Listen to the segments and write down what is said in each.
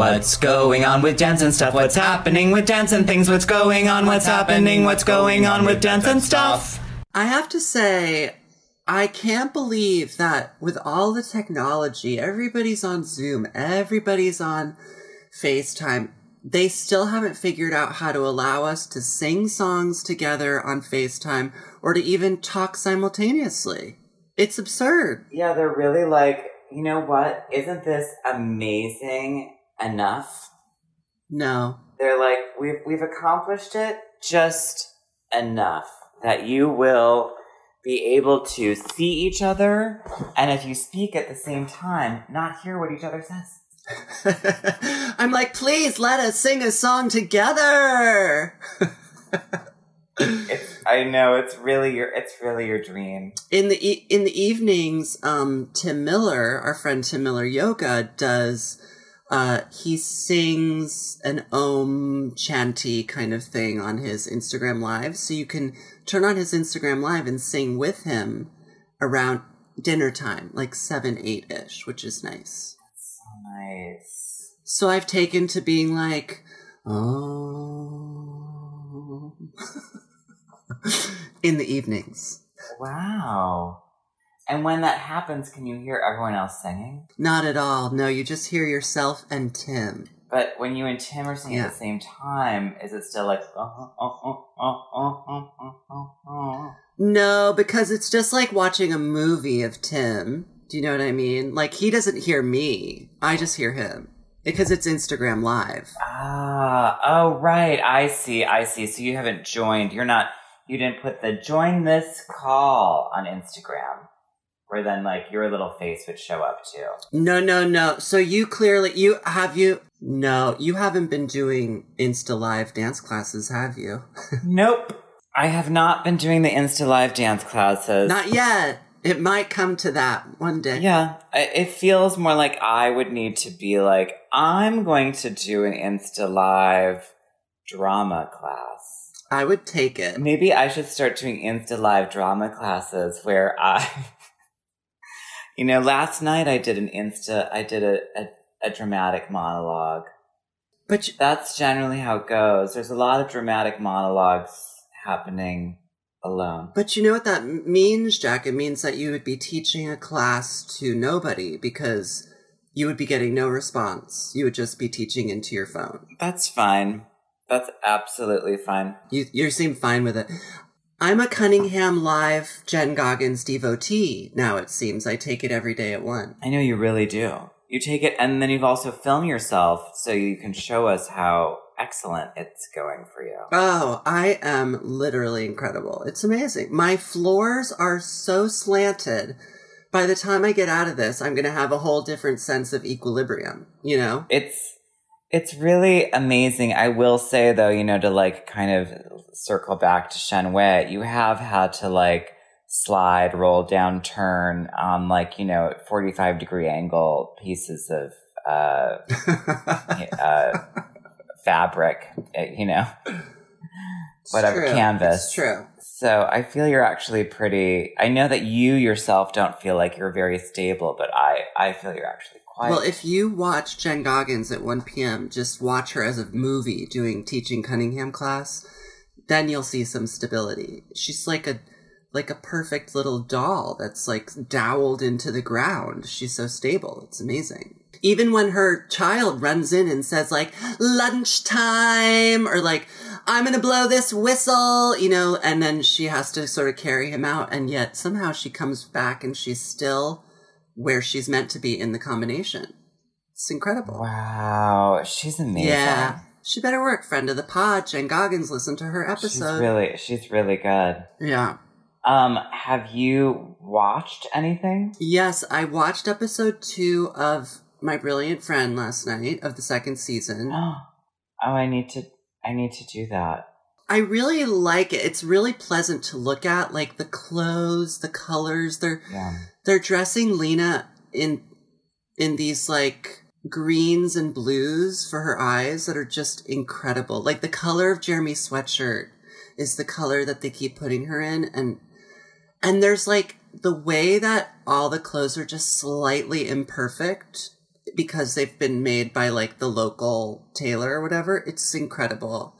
What's going on with dance and stuff? What's happening with dance and things? What's going on? What's happening? What's going on with dance and stuff? I have to say, I can't believe that with all the technology, everybody's on Zoom, everybody's on FaceTime. They still haven't figured out how to allow us to sing songs together on FaceTime or to even talk simultaneously. It's absurd. Yeah, they're really like, you know what? Isn't this amazing enough? No. They're like, we've we've accomplished it just enough that you will be able to see each other and if you speak at the same time, not hear what each other says. I'm like, please let us sing a song together. It's, I know it's really your it's really your dream. in the e- in the evenings, um, Tim Miller, our friend Tim Miller Yoga, does. Uh, he sings an om chanty kind of thing on his Instagram live, so you can turn on his Instagram live and sing with him around dinner time, like seven eight ish, which is nice. So nice. So I've taken to being like, oh, in the evenings. Wow. And when that happens, can you hear everyone else singing? Not at all. No, you just hear yourself and Tim. But when you and Tim are singing yeah. at the same time, is it still like? Oh, oh, oh, no, because it's just like watching a movie of Tim. Do you know what I mean? Like he doesn't hear me; I just hear him because it's Instagram Live. Ah, oh right, I see, I see. So you haven't joined. You're not. You didn't put the join this call on Instagram where then like your little face would show up too. No, no, no. So you clearly you have you no, you haven't been doing Insta live dance classes, have you? Nope. I have not been doing the Insta Live dance classes. Not yet. It might come to that one day. Yeah, it feels more like I would need to be like, I'm going to do an Insta Live drama class. I would take it. Maybe I should start doing Insta Live drama classes where I, you know, last night I did an Insta, I did a, a, a dramatic monologue. But you, That's generally how it goes. There's a lot of dramatic monologues happening alone. but you know what that means, Jack? It means that you would be teaching a class to nobody because you would be getting no response. You would just be teaching into your phone. That's fine. That's absolutely fine. You you seem fine with it. I'm a Cunningham Live Jen Goggans devotee now. It seems I take it every day at one. I know you really do. You take it, and then you've also filmed yourself so you can show us how excellent it's going for you. Oh, I am literally incredible. It's amazing. My floors are so slanted. By the time I get out of this, I'm going to have a whole different sense of equilibrium, you know? It's it's really amazing. I will say though, you know, to like kind of circle back to Shen Wei, you have had to like slide, roll down, turn on like you know forty five degree angle pieces of uh, uh, fabric, uh, you know. It's Whatever, true. canvas. It's true. So I feel you're actually pretty. I know that you yourself don't feel like you're very stable, but I I feel you're actually quite. Well, if you watch Jen Goggans at 1 p.m., just watch her as a movie doing teaching Cunningham class, then you'll see some stability. She's like a like a perfect little doll that's like dowled into the ground. She's so stable. It's amazing. Even when her child runs in and says like lunchtime or like I'm going to blow this whistle, you know, and then she has to sort of carry him out and yet somehow she comes back and she's still where she's meant to be in the combination. It's incredible. wow, she's amazing. Yeah. She better work, friend of the pod. Jen Goggans, listen to her she's episode. really she's really good. yeah. Um, have you watched anything? Yes, I watched episode two of My Brilliant Friend last night of the second season. Oh, I need to. I need to do that. I really like it. It's really pleasant to look at, like the clothes, the colors. They're Yeah. they're dressing Lena in in these like greens and blues for her eyes that are just incredible. Like the color of Jeremy's sweatshirt is the color that they keep putting her in and and there's like the way that all the clothes are just slightly imperfect because they've been made by like the local tailor or whatever. It's incredible.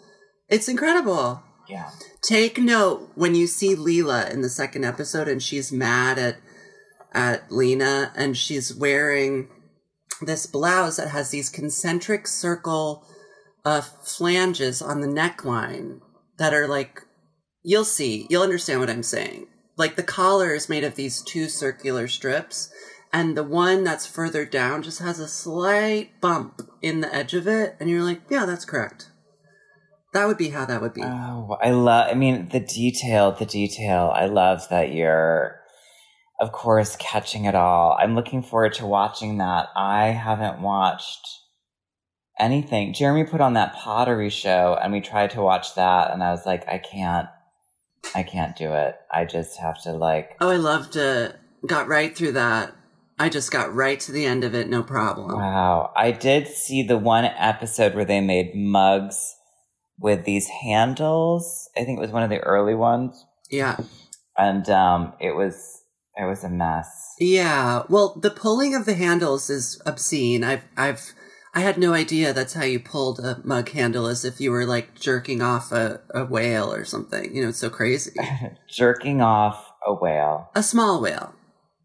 It's incredible. Yeah. Take note when you see Lila in the second episode and she's mad at at Lena and she's wearing this blouse that has these concentric circle uh flanges on the neckline that are like you'll see, you'll understand what I'm saying. Like the collar is made of these two circular strips and the one that's further down just has a slight bump in the edge of it and you're like, yeah, that's correct. That would be how that would be. Oh, I love. I mean, the detail, the detail. I love that you're, of course, catching it all. I'm looking forward to watching that. I haven't watched anything. Jeremy put on that pottery show, and we tried to watch that, and I was like, I can't. I can't do it. I just have to like. Oh, I loved it. Got right through that. I just got right to the end of it, no problem. Wow. I did see the one episode where they made mugs with these handles. I think it was one of the early ones. Yeah. And um it was it was a mess. Yeah. Well, the pulling of the handles is obscene. I've I've I had no idea that's how you pulled a mug handle as if you were like jerking off a, a whale or something. You know, it's so crazy. Jerking off a whale. a small whale.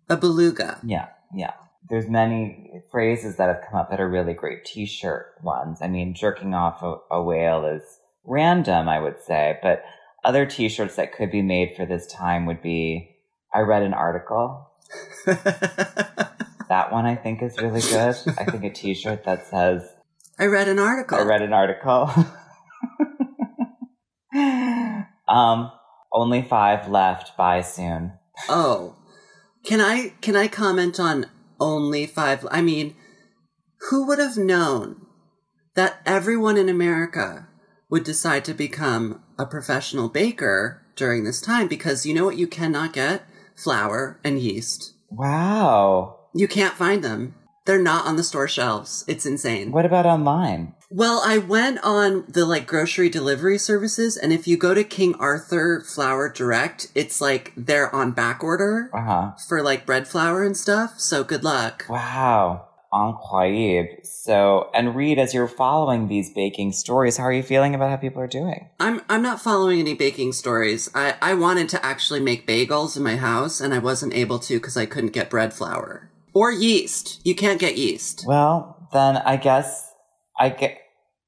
A beluga. Yeah, yeah. There's many phrases that have come up that are really great t-shirt ones. I mean, jerking off a, a whale is random, I would say, but other t-shirts that could be made for this time would be I read an article. That one I think is really good. I think a t-shirt that says I read an article. I read an article. um, only five left. Buy soon. Oh, can I can I comment on only five? I mean, who would have known that everyone in America would decide to become a professional baker during this time? Because you know what you cannot get flour and yeast. Wow. You can't find them. They're not on the store shelves. It's insane. What about online? Well, I went on the like grocery delivery services, and if you go to King Arthur Flour Direct, it's like they're on back order Uh huh. for like bread flour and stuff. So good luck. Wow. Incroyable. So, and Reed, as you're following these baking stories, how are you feeling about how people are doing? I'm I'm not following any baking stories. I I wanted to actually make bagels in my house, and I wasn't able to because I couldn't get bread flour or yeast. You can't get yeast. Well, then I guess I get.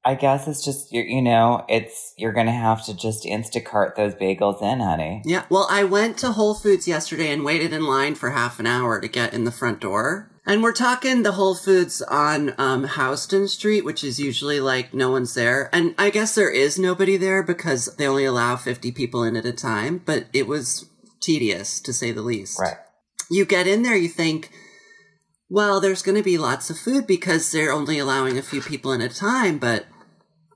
I guess it's just you you know it's you're gonna have to just Instacart those bagels in, honey. Yeah. Well, I went to Whole Foods yesterday and waited in line for half an hour to get in the front door. And we're talking the Whole Foods on um, Houston Street, which is usually like no one's there. And I guess there is nobody there because they only allow 50 people in at a time, but it was tedious to say the least. Right. You get in there, you think, well, there's going to be lots of food because they're only allowing a few people in at a time, but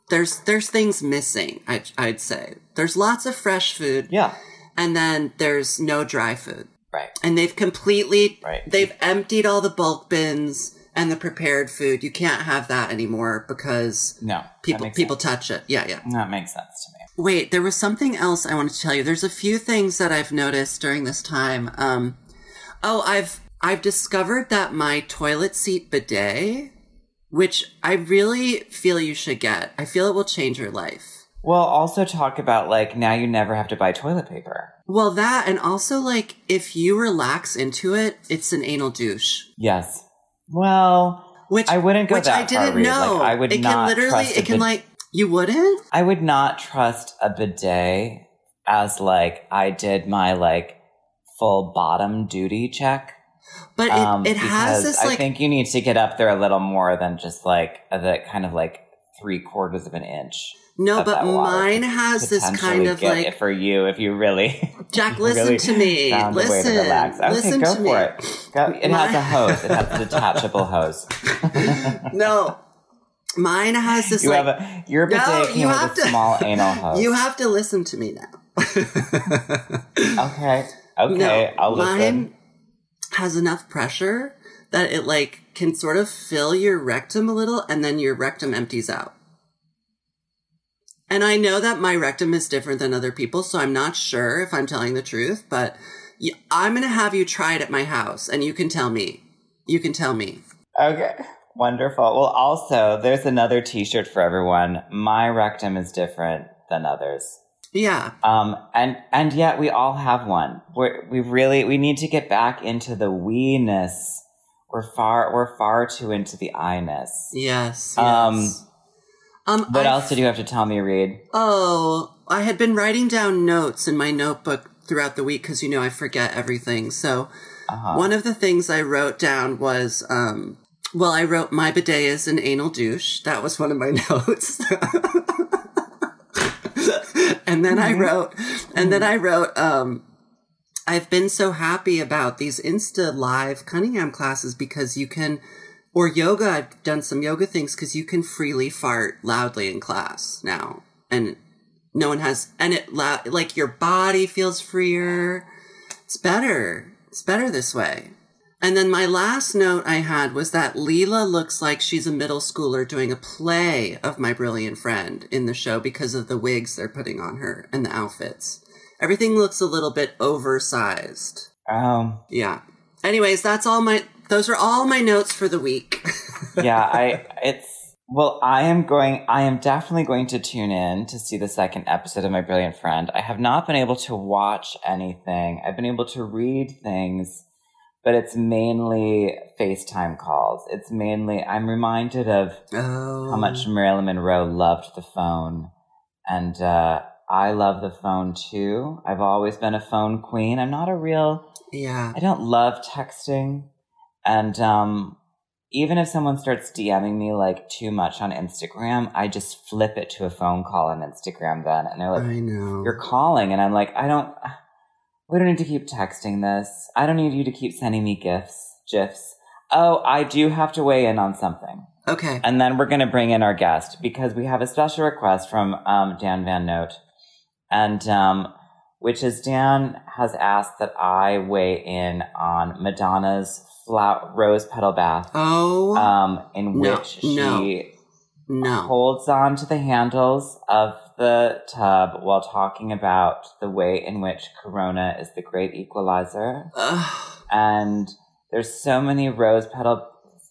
there's there's things missing. I, I'd say there's lots of fresh food, Yeah. and then there's no dry food, Right. and they've completely Right. they've emptied all the bulk bins and the prepared food. You can't have that anymore because No. people people sense. touch it. Yeah, yeah. That makes sense to me. Wait, there was something else I wanted to tell you. There's a few things that I've noticed during this time. Um, oh, I've I've discovered that my toilet seat bidet, which I really feel you should get. I feel it will change your life. Well, also talk about like now you never have to buy toilet paper. Well, that and also like if you relax into it, it's an anal douche. Yes. Well, Which I wouldn't go which that I didn't far, know. Like, I would not. it can literally it can bid- like you wouldn't? I would not trust a bidet as like I did my like full bottom duty check. But it, Um, it has this I like think you need to get up there a little more than just like the kind of like three quarters of an inch. No, but mine has this kind of get like it for you if you really Jack, listen really to me. way to Listen. relax. Okay, Listen go to for me. it. Go. It has a hose. It has a detachable hose. No. Mine has this You like have a your No, you have a to- small anal hose. you have to listen to me now. okay, okay, no, I'll listen. mine has enough pressure that it like can sort of fill your rectum a little and then your rectum empties out. And I know that my rectum is different than other people, so I'm not sure if I'm telling the truth, but I'm going to have you try it at my house and you can tell me. You can tell me. Okay. Wonderful. Well, also, there's another T-shirt for everyone. My rectum is different than others. Yeah. Um, and and yet we all have one. We're, we really we need to get back into the we-ness. We're far we're far too into the I-ness. Yes. yes. Um, um, What I've- else did you have to tell me, Reed? Oh, I had been writing down notes in my notebook throughout the week because you know I forget everything. So Uh-huh. one of the things I wrote down was, um, well, I wrote my bidet is an anal douche. That was one of my notes. and then I wrote, and then I wrote, um, I've been so happy about these Insta live Cunningham classes because you can, or yoga. I've done some yoga things because you can freely fart loudly in class now, and no one has, and it loud like your body feels freer. It's better. It's better this way. And then my last note I had was that Lila looks like she's a middle schooler doing a play of My Brilliant Friend in the show because of the wigs they're putting on her and the outfits. Everything looks a little bit oversized. Um, Yeah. Anyways, that's all my, those are all my notes for the week. yeah, I it's well, I am going I am definitely going to tune in to see the second episode of My Brilliant Friend. I have not been able to watch anything. I've been able to read things, but it's mainly FaceTime calls. It's mainly I'm reminded of oh. how much Marilyn Monroe loved the phone. And uh I love the phone too. I've always been a phone queen. I'm not a real Yeah. I don't love texting. And um, even if someone starts DMing me like too much on Instagram, I just flip it to a phone call on Instagram then. And they're like, I know. you're calling. And I'm like, I don't, we don't need to keep texting this. I don't need you to keep sending me gifts, GIFs. Oh, I do have to weigh in on something. Okay. And then we're going to bring in our guest because we have a special request from um, Dan Van Note. And um, which is Dan has asked that I weigh in on Madonna's flower, rose petal bath, Oh, um, in No, which no. she no. holds on to the handles of the tub while talking about the way in which Corona is the great equalizer Ugh. and there's so many rose petals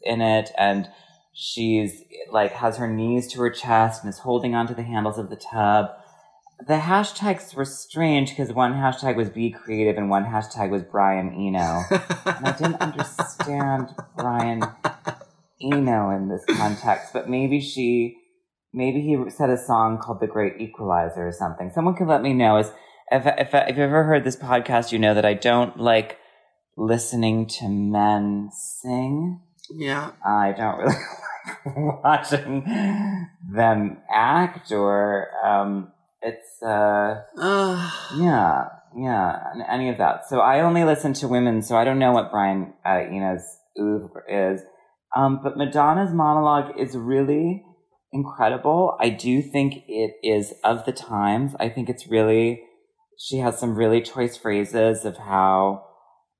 in it and she's like has her knees to her chest and is holding onto the handles of the tub the hashtags were strange because one hashtag was be creative and one hashtag was brian eno and i didn't understand brian eno in this context but maybe she maybe he said a song called the great equalizer or something someone can let me know is if, if, if you've ever heard this podcast you know that i don't like listening to men sing. yeah. I don't really like watching them act or um it's uh yeah, yeah, any of that. So I only listen to women, so I don't know what Brian uh Eno's oeuvre is. Um but Madonna's monologue is really incredible. I do think it is of the times. I think it's really she has some really choice phrases of how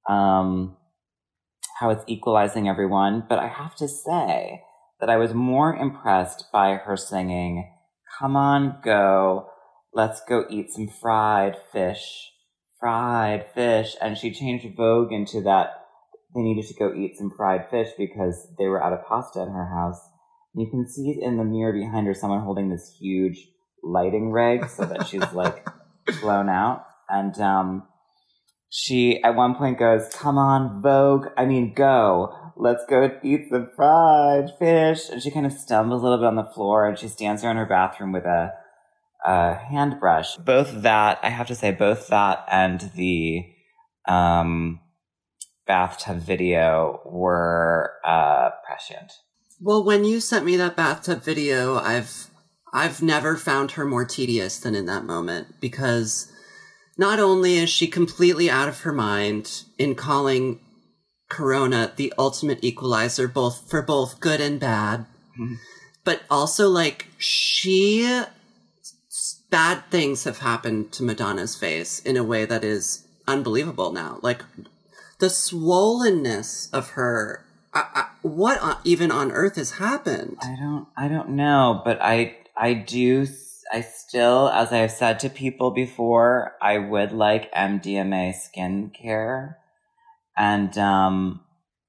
um, how it's equalizing everyone. But I have to say that I was more impressed by her singing, Come on, go, let's go eat some fried fish, fried fish. And she changed Vogue into that they needed to go eat some fried fish because they were out of pasta in her house. And you can see in the mirror behind her someone holding this huge lighting rig so that she's like blown out. And um, she at one point goes, "Come on, Vogue! I mean, go! Let's go eat some fried fish." And she kind of stumbles a little bit on the floor, and she stands there in her bathroom with a, a hand brush. Both that I have to say, both that and the um, bathtub video were uh, prescient. Well, when you sent me that bathtub video, I've I've never found her more tedious than in that moment because not only is she completely out of her mind in calling Corona the ultimate equalizer both for both good and bad, Mhm. but also like she bad things have happened to Madonna's face in a way that is unbelievable now. Like the swollenness of her. I, I, what on, even on earth has happened? I don't I don't know, but I I do I still as I have said to people before, I would like MDMA skincare. And um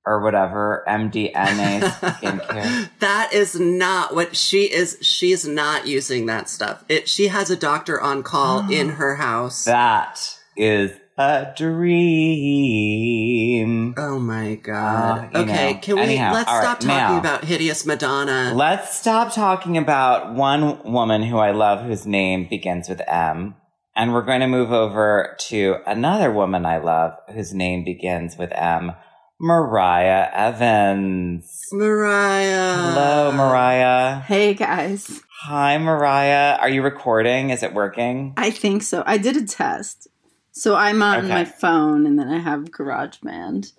or whatever MDNA skincare. that is not what she is. She's not using that stuff. It. She has a doctor on call in her house. That is a dream. Oh my god. Uh, okay, know. can we Anyhow, let's stop right, talking now. about hideous Madonna. Let's stop talking about one woman who I love whose name begins with M. And we're going to move over to another woman I love whose name begins with M. Mariah Evans. Mariah. Hello, Mariah. Hey guys. Hi, Mariah. Are you recording? Is it working? I think so. I did a test. So I'm on Okay. my phone and then I have GarageBand.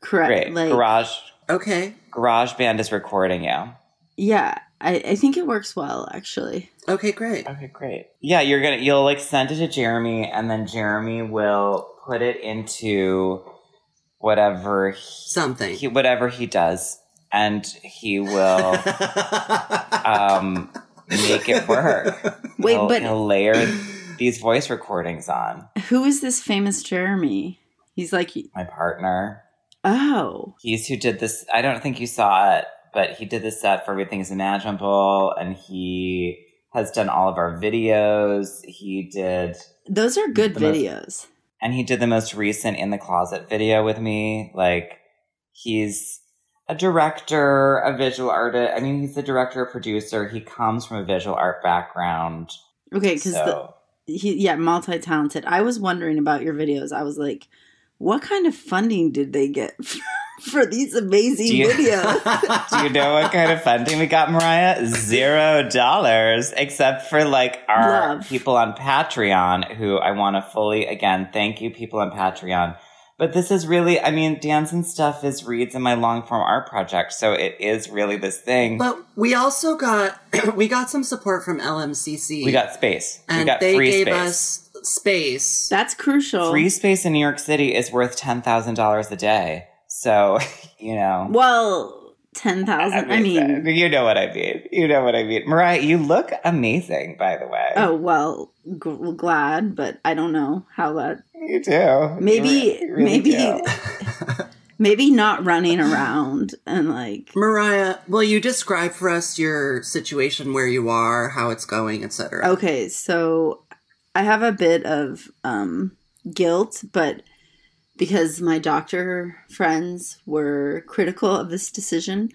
Correct. Great. Like Garage Okay. GarageBand is recording you. yeah, I, I think it works well actually. Okay, great. Okay, great. Yeah, you're gonna you'll like send it to Jeremy, and then Jeremy will put it into whatever he, Something. he whatever he does, and he will um make it work. Wait, he'll, but he'll layer these voice recordings on. who is this famous Jeremy? He's like My partner, oh. he's who did this. I don't think you saw it, but he did the set for Everything's Imaginable, and he has done all of our videos. He did. Those are good The most- videos. And he did the most recent in the closet video with me like he's a director a visual artist i mean he's a director a producer he comes from a visual art background Okay, because so he yeah, multi talented. I was wondering about your videos. I was like, what kind of funding did they get for these amazing Do you- videos? do you know what kind of funding we got mariah zero dollars except for like our Love. people on patreon who i want to fully again thank you people on patreon but this is really i mean dance and stuff is reads in my long form art project so it is really this thing But we also got we got some support from LMCC. We got space. and we got they free gave space. us space. That's crucial. free space in New York City is worth ten thousand dollars a day. So you know. Well, ten thousand. I mean, you know what I mean. You know what I mean. Mariah, you look amazing, by the way. oh well, g- glad, but I don't know how that. you do. Maybe, You really maybe, do. maybe not running around and like. Mariah, will you describe for us your situation where you are, how it's going, etc.? Okay, so I have a bit of um, guilt, but because my doctor friends were critical of this decision,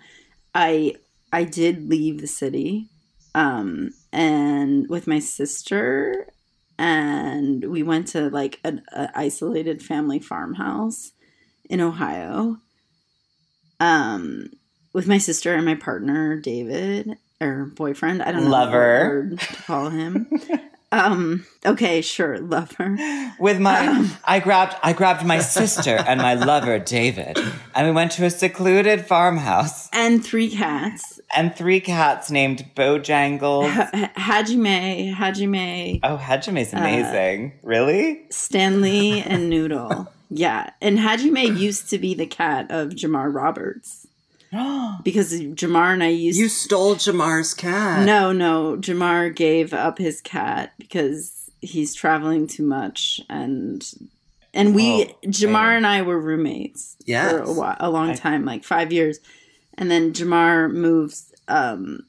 I I did leave the city, um, and with my sister, and we went to like an a isolated family farmhouse in Ohio. Um, with my sister and my partner David or boyfriend, I don't know Lover. to call him. um, okay, sure, lover. With my, Um. I grabbed, I grabbed my sister and my lover David, and we went to a secluded farmhouse And three cats. and three cats named Bojangles. Ha- Hajime, Hajime, Oh, Hajime's Uh, amazing. really? Stanley, and Noodle. Yeah, and Hajime used to be the cat of Jamar Roberts because Jamar and I used. You stole Jamar's cat. no, no, Jamar gave up his cat because he's traveling too much, and and we Oh, Jamar man. and I were roommates Yes. for a, while, a long I- time, like five years, and then Jamar moves um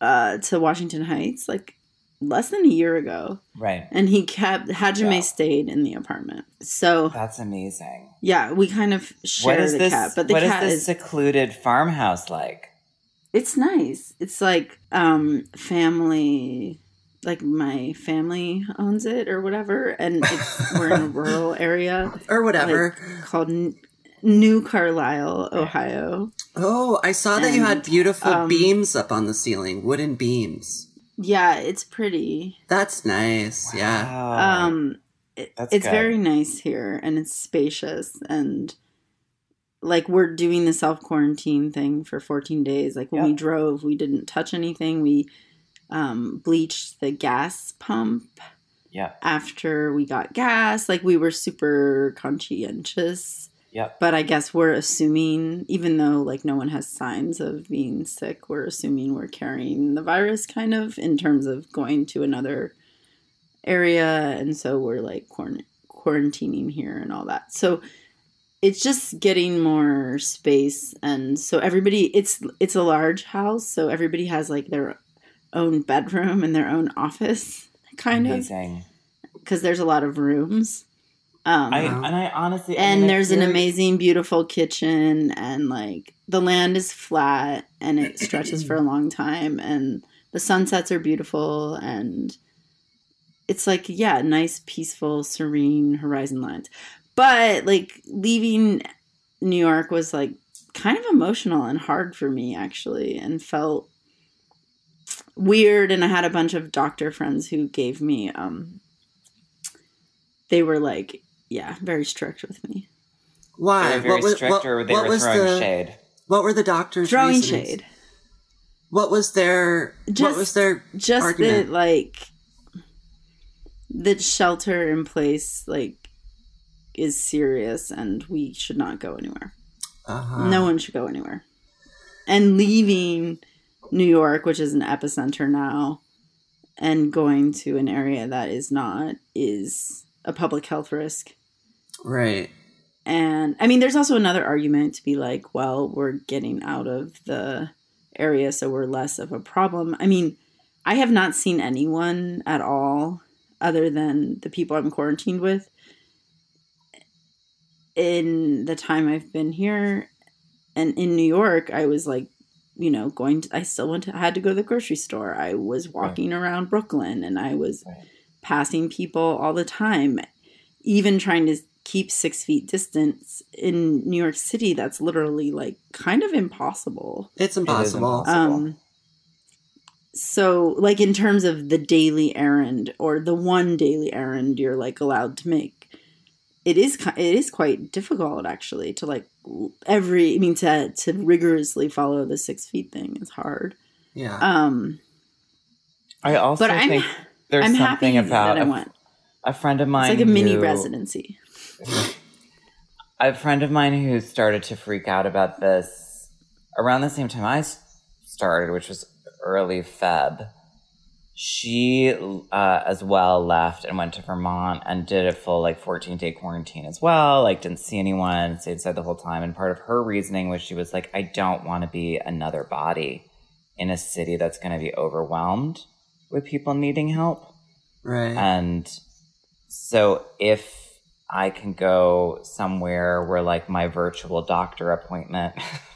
uh to Washington Heights like less than a year ago. Right. and he kept Hajime Yeah. stayed in the apartment. So That's amazing. yeah, we kind of share What is the this? cat, but the what is cat this is secluded farmhouse like? it's nice. It's like um family like my family owns it or whatever and it's we're in a rural area Or whatever. called N- New Carlisle, Ohio. oh, I saw that you had beautiful um, beams up on the ceiling, wooden beams. Yeah, it's pretty. That's nice. Yeah. Um it- it's good. very nice here and it's spacious and like we're doing the self quarantine thing for 14 days like when we drove we didn't touch anything we um bleached the gas pump yeah. after we got gas like we were super conscientious Yep. but i guess we're assuming even though like no one has signs of being sick we're assuming we're carrying the virus kind of in terms of going to another area. And so we're like quarant- quarantining here and all that. So it's just getting more space. And so everybody it's it's a large house. So everybody has like their own bedroom and their own office kind Amazing. of. because there's a lot of rooms um I, and I honestly, I and mean, there's an amazing beautiful kitchen and like the land is flat and it stretches for a long time and the sunsets are beautiful and it's like yeah nice peaceful serene horizon lines but like leaving new york was like kind of emotional and hard for me actually and felt weird. And i had a bunch of doctor friends who gave me um they were like yeah very strict with me They Why? were very what was, strict, what, or they what were was throwing the, shade. What were the doctors throwing reasonings? shade What was their what was their just argument? that like the shelter in place like is serious and we should not go anywhere uh no one should go anywhere and leaving new york which is an epicenter now and going to an area that is not is a public health risk Right. and I mean, there's also another argument to be like, well, we're getting out of the area, so we're less of a problem. I mean, I have not seen anyone at all other than the people I'm quarantined with in the time I've been here. And in New York, I was like, you know, going to, I still went to, I had to go to the grocery store. I was walking around Brooklyn and I was Right. passing people all the time, even trying to keep six feet distance in New York City. That's literally like kind of impossible. It's impossible. impossible. Um, so like in terms of the daily errand or the one daily errand you're like allowed to make, it is it is quite difficult actually to like every I mean to to rigorously follow the six feet thing is hard. yeah. Um, I also but I'm think there's I'm happy something about that I a, went. a friend of mine. It's like a mini who- residency. A friend of mine who started to freak out about this around the same time I started, which was early Feb. She, uh, as well, left and went to Vermont and did a full like 14 day quarantine as well. Like, didn't see anyone, stayed inside the whole time. And part of her reasoning was she was like, I don't want to be another body in a city that's going to be overwhelmed with people needing help. right. And so if I can go somewhere where like my virtual doctor appointment,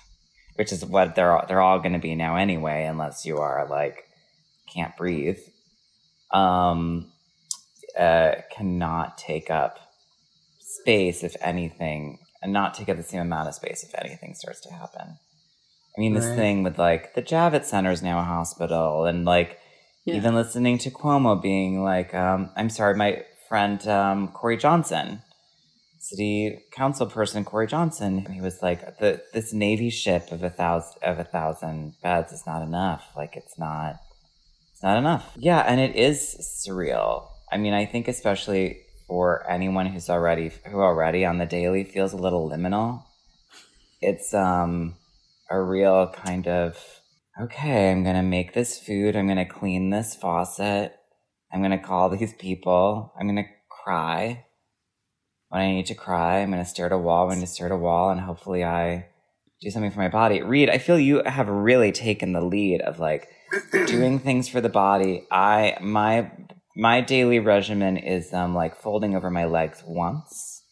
which is what they're all, they're all going to be now anyway, unless you are like can't breathe, um, uh, cannot take up space if anything, and not take up the same amount of space if anything starts to happen. I mean, this Right. thing with like the Javits Center is now a hospital, and like Yeah. even listening to Cuomo being like, um, I'm sorry, my friend um, Corey Johnson, city council person Corey Johnson, he was like, the, this Navy ship of a thousand of a thousand beds is not enough. Like it's not, it's not enough. Yeah, and it is surreal. I mean, I think especially for anyone who's already who already on the daily feels a little liminal. It's um a real kind of okay, I'm to make this food. I'm to clean this faucet. I'm to call these people. I'm to cry when I need to cry. I'm going to stare at a wall. I'm going to stare at a wall and hopefully I do something for my body. Reed, I feel you have really taken the lead of like doing things for the body. I, my, my daily regimen is um like folding over my legs once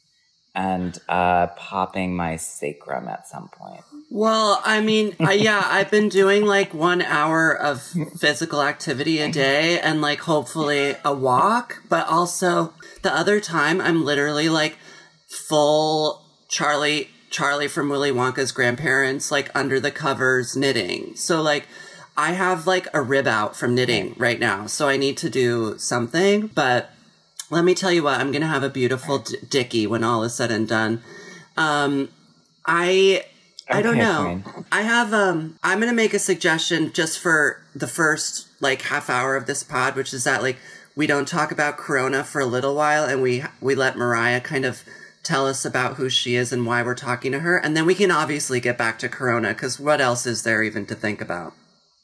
and uh popping my sacrum at some point. Well, I mean, uh, yeah, I've been doing like one hour of physical activity a day and like hopefully a walk, but also the other time I'm literally like full Charlie, Charlie from Willy Wonka's grandparents, like under the covers knitting. So like, I have like a rib out from knitting right now, so I need to do something, but let me tell you what, I'm gonna have a beautiful d- dicky when all is said and done. Um, I I don't know. fine. I have um I'm going to make a suggestion just for the first like half hour of this pod which is that like we don't talk about corona for a little while and we we let Mariah kind of tell us about who she is and why we're talking to her and then we can obviously get back to corona cuz what else is there even to think about?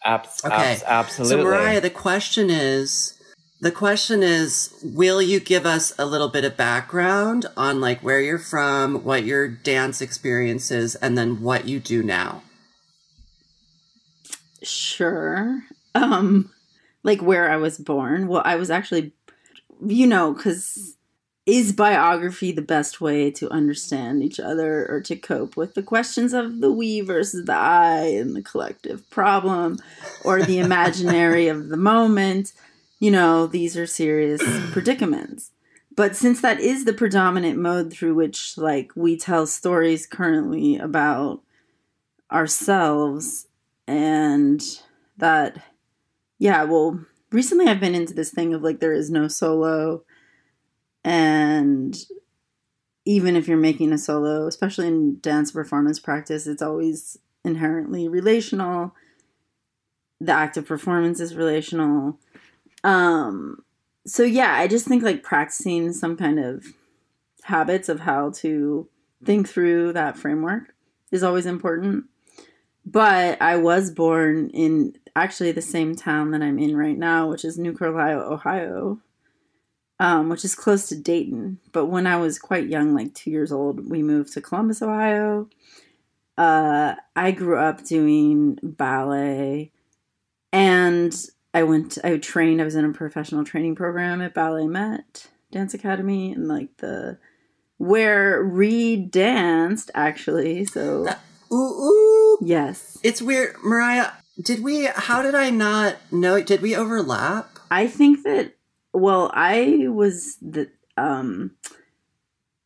Abs- Okay. abs- absolutely. So Mariah, the question is The question is, will you give us a little bit of background on like where you're from, what your dance experience is, and then what you do now? Sure. Um like where I was born. Well, I was actually you know, cuz is biography the best way to understand each other or to cope with the questions of the we versus the I and the collective problem or the imaginary of the moment? You know, these are serious predicaments. But since that is the predominant mode through which like we tell stories currently about ourselves and that yeah, well, recently I've been into this thing of like there is no solo and even if you're making a solo, especially in dance performance practice, it's always inherently relational. The act of performance is relational. Um, so yeah, I just think like practicing some kind of habits of how to think through that framework is always important. But I was born in actually the same town that I'm in right now, which is New Carlisle, Ohio, um, which is close to Dayton. But when I was quite young, like two years old, we moved to Columbus, Ohio. Uh, I grew up doing ballet, and I went. I trained. I was in a professional training program at BalletMet Dance Academy, and like the where Reed danced actually. So Ooh, ooh. yes, It's weird, Mariah. Did we? How did I not know? Did we overlap? I think that well, I was the um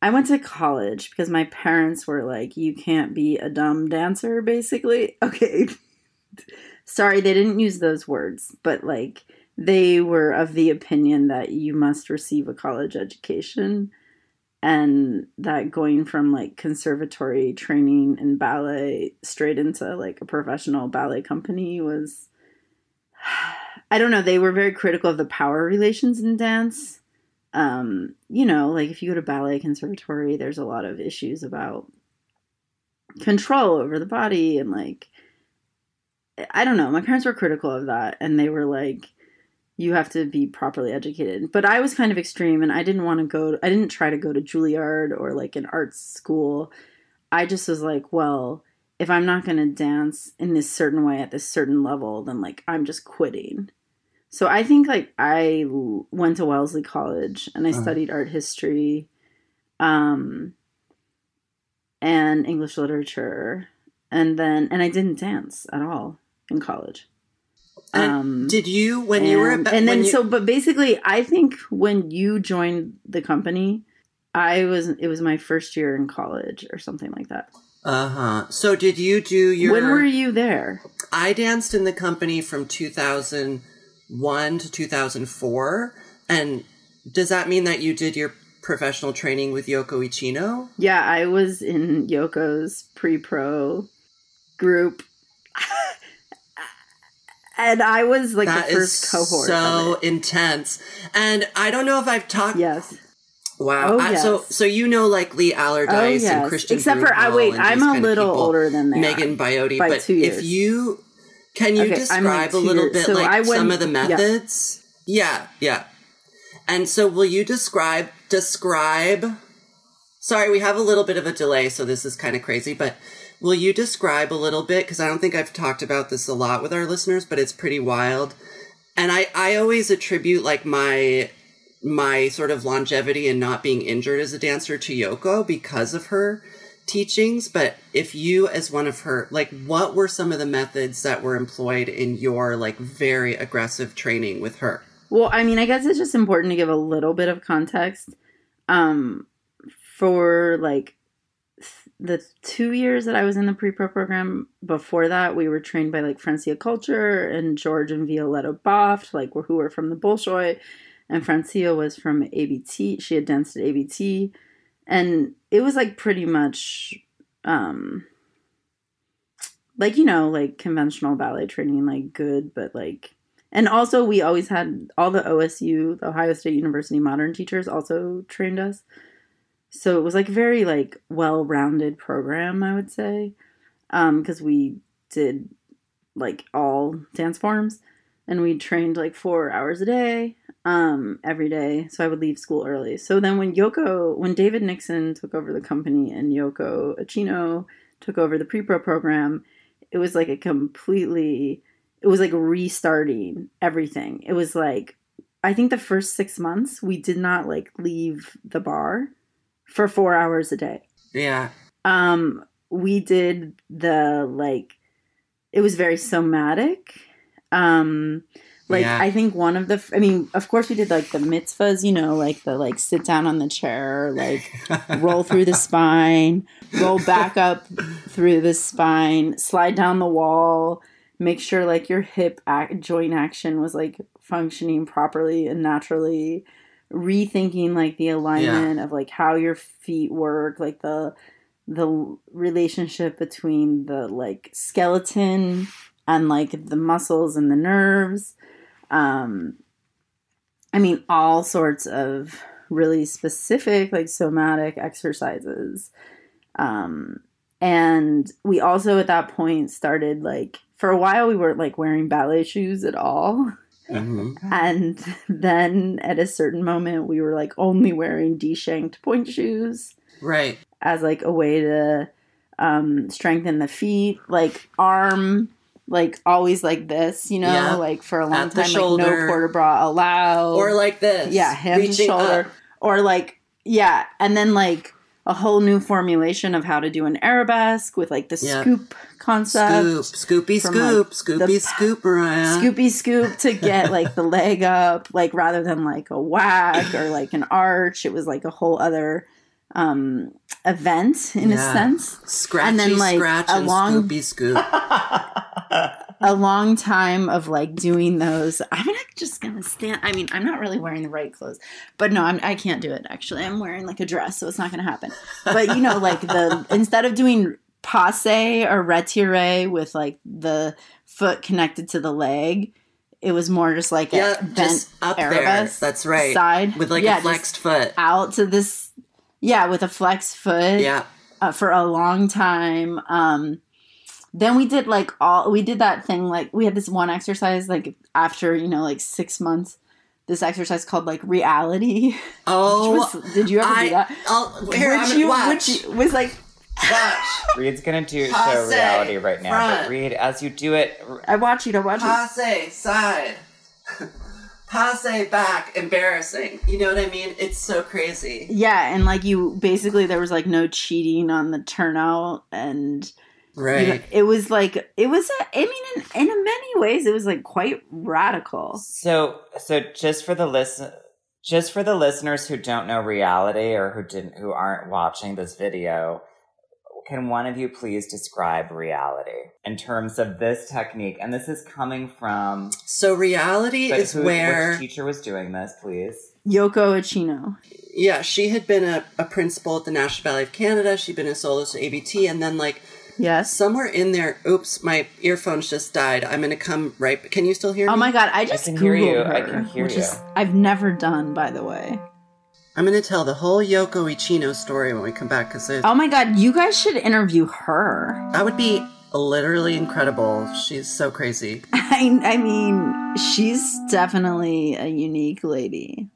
I went to college because my parents were like, you can't be a dumb dancer, basically. Okay. Sorry, they didn't use those words, but like they were of the opinion that you must receive a college education and that going from like conservatory training in ballet straight into like a professional ballet company was I don't know, they were very critical of the power relations in dance. Um, you know, like if you go to ballet conservatory, there's a lot of issues about control over the body and like I don't know, my parents were critical of that and they were like you have to be properly educated. But I was kind of extreme and I didn't want to go I didn't try to go to Juilliard or like an arts school. I just was like, well, if I'm not going to dance in this certain way at this certain level, then like I'm just quitting. So I think like I went to Wellesley College and I Uh-huh. studied art history um and English literature and then and I didn't dance at all in college. And Um did you when you were and, at and then you- so but basically i think when you joined the company i was it was my first year in college or something like that Uh huh. So did you do your? when were you there I danced in the company from 2001 to 2004, and does that mean that you did your professional training with Yoko Ichino? yeah i was in yoko's pre-pro group and i was like That the first cohort so intense. And I don't know if I've talked. yes Wow. Oh, I- so yes. so you know like Lee oh Allardyce and Christian. except for i wait i'm a little older than that Megan Biote. by but two if you can you Okay, I'm like describe a little years- bit so like I went- some of the yeah. methods? Yeah. yeah, And so will you describe describe Sorry, we have a little bit of a delay, so this is kind of crazy, but will you describe a little bit because I don't think I've talked about this a lot with our listeners, but it's pretty wild. And I I always attribute like my my sort of longevity and not being injured as a dancer to Yoko because of her teachings, but if you as one of her like what were some of the methods that were employed in your like very aggressive training with her? Well, I mean, I guess it's just important to give a little bit of context. Um, for like the two years that I was in the pre-pro program, before that, we were trained by like Francia Culture and George and Violetta Boft, like who were from the Bolshoi, and Francia was from ABT. She had danced at ABT, and it was like pretty much, um, like you know, like conventional ballet training, like good, but like and also, we always had all the OSU, the Ohio State University modern teachers, also trained us. So it was like very like well-rounded program, I would say, because we did like all dance forms, and we trained like four hours a day. um, every day. So I would leave school early. So then when Yoko, when David Nixon took over the company and Yoko Ichino took over the pre-pro program, it was like a completely, it was like restarting everything. It was like, I think the first six months we did not like leave the bar for four hours a day. Yeah. Um, we did the like, it was very somatic. Um, like Yeah. I think one of the, I mean, of course we did like the mitzvahs, you know, like the like sit down on the chair, like roll through the spine, roll back up through the spine, slide down the wall, make sure like your hip ac joint action was like functioning properly and naturally, rethinking like the alignment of like how your feet work, like the the relationship between the like skeleton and like the muscles and the nerves. Um, I mean, all sorts of really specific, like somatic exercises. Um, and we also at that point started like, for a while, we weren't like wearing ballet shoes at all. hmm And then at a certain moment, we were like only wearing de-shanked pointe shoes Right. as like a way to um strengthen the feet like arm like always like this you know Yeah. like for a long At time like no quarter bra allowed Or like this. yeah hand shoulder up. or like yeah and then like a whole new formulation of how to do an arabesque with like the Yeah. scoop concept Scoop, scoopy, from, scoop, like, scoopy, the- scoop, Mariah. scoopy scoop to get like the leg up like rather than like a whack or like an arch it was like a whole other um event in a sense Scratchy, and then, like, scratch, a and long- scoopy, scoop. a long time of like doing those i'm not just gonna stand i mean i'm not really wearing the right clothes but no I'm, i can't do it actually i'm wearing like a dress so it's not gonna happen but you know like the instead of doing passe or retire with like the foot connected to the leg it was more just like yeah, a bent just up there. That's right. side With like Yeah, a flexed foot. out to this yeah with a flex foot Yeah. uh, for a long time. Um, then we did like all we did that thing like we had this one exercise like after you know like six months. This exercise called like reality. Oh, was, did you ever I, do that? I'll, here, which I'm you, watch. which was like watch. Reed's gonna do show Passe, reality right now. front. But Reed, as you do it, I watch you. to watch you. Passe, side. Passe, back. Embarrassing. You know what I mean? It's so crazy. Yeah, and like you basically there was like no cheating on the turnout and you know, Right. it was like it was a, I mean in, in many ways it was like quite radical. So, so just for the listen, just for the listeners who don't know reality or who didn't, who aren't watching this video, can one of you please describe reality in terms of this technique? And this is coming from So reality is who- where, which teacher was doing this, please. Yoko Ichino. yeah, she had been a, a principal at the National Ballet of Canada. She'd been a soloist at ABT, and then like Yes. somewhere in there, oops, my earphones just died. I'm gonna come right. Can you still hear oh me? Oh my god, I just can Googled hear you. her, I can hear which you. is I've never done, by the way. I'm gonna tell the whole Yoko Ichino story when we come back because Oh my god, you guys should interview her. that would be literally incredible. She's so crazy. I, I mean, she's definitely a unique lady.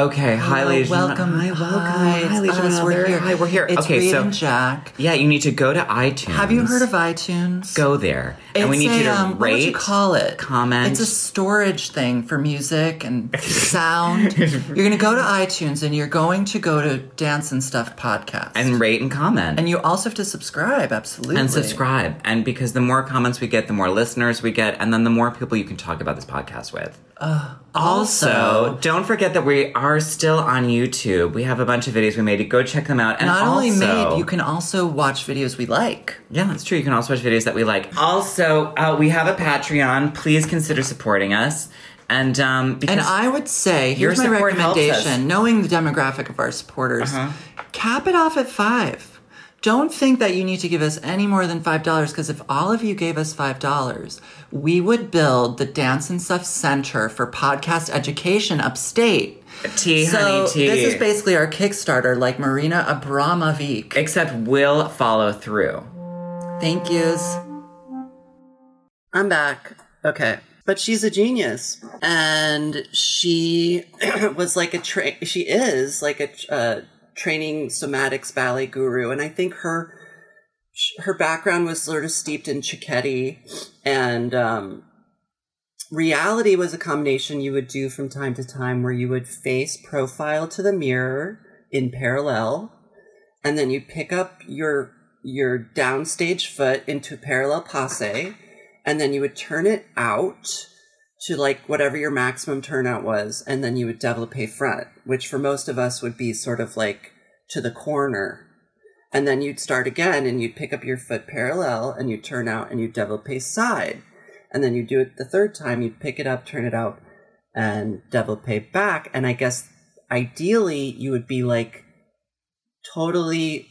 Okay, hi, ladies. welcome. Hi, welcome. Hi, hi, ladies. us. We're here. Hi, we're here. It's okay, Reed so and Jack. yeah, you need to go to iTunes. Have you heard of iTunes? Go there, It's and we need a, you to um, rate. What you call it? comment. It's a storage thing for music and sound. you're going to go to iTunes and you're going to go to Dance and Stuff podcast. and rate and comment. and you also have to subscribe. Absolutely. and subscribe. And because the more comments we get, the more listeners we get, and then the more people you can talk about this podcast with. also, also- don't forget that we are still on YouTube. We have a bunch of videos we made. Go check them out. And Not only made, you can also watch videos we like. Yeah, that's true. You can also watch videos that we like. Also, uh, we have a Patreon. Please consider supporting us. And um, because And I would say, here's my support helps us. recommendation, knowing the demographic of our supporters, Uh-huh. cap it off at five. don't think that you need to give us any more than $5 because if all of you gave us $5, we would build the Dance and Stuff Center for Podcast Education upstate. Tea, so honey, tea. this is basically our Kickstarter, like Marina Abramovic. Except we'll follow through. Thank yous. I'm back. Okay. But she's a genius. And she was like a tra- she is like a uh, training somatics ballet guru and I think her her background was sort of steeped in Cecchetti and um, reality was a combination you would do from time to time where you would face profile to the mirror in parallel and then you pick up your your downstage foot into parallel passe and then you would turn it out to like whatever your maximum turnout was and then you would développé front which for most of us would be sort of like to the corner and then you'd start again and you'd pick up your foot parallel and you'd turn out and you'd développé side. And then you do it the third time you'd pick it up turn it out and développé back. And i guess ideally you would be like totally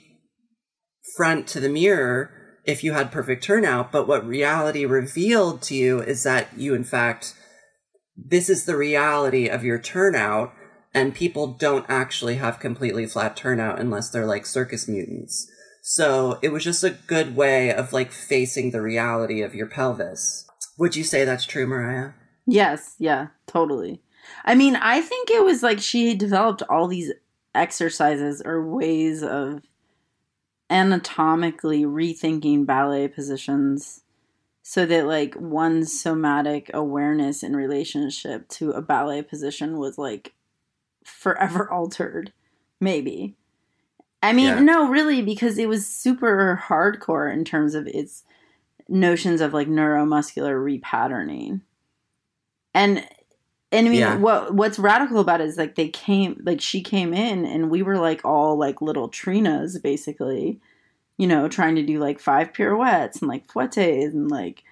front to the mirror if you had perfect turnout. But what reality revealed to you is that you in fact this is the reality of your turnout and people don't actually have completely flat turnout unless they're like circus mutants. So it was just a good way of like facing the reality of your pelvis. Would you say that's true mariah? Yes, yeah, totally. I mean, I think it was like she developed all these exercises or ways of anatomically rethinking ballet positions so that like one somatic awareness in relationship to a ballet position was like forever altered maybe i mean Yeah. no really because it was super hardcore in terms of its notions of like neuromuscular repatterning and and I mean, Yeah. what what's radical about it is like they came, like she came in, and we were like all like little trinas, basically, you know, trying to do like five pirouettes and like fouettes and like,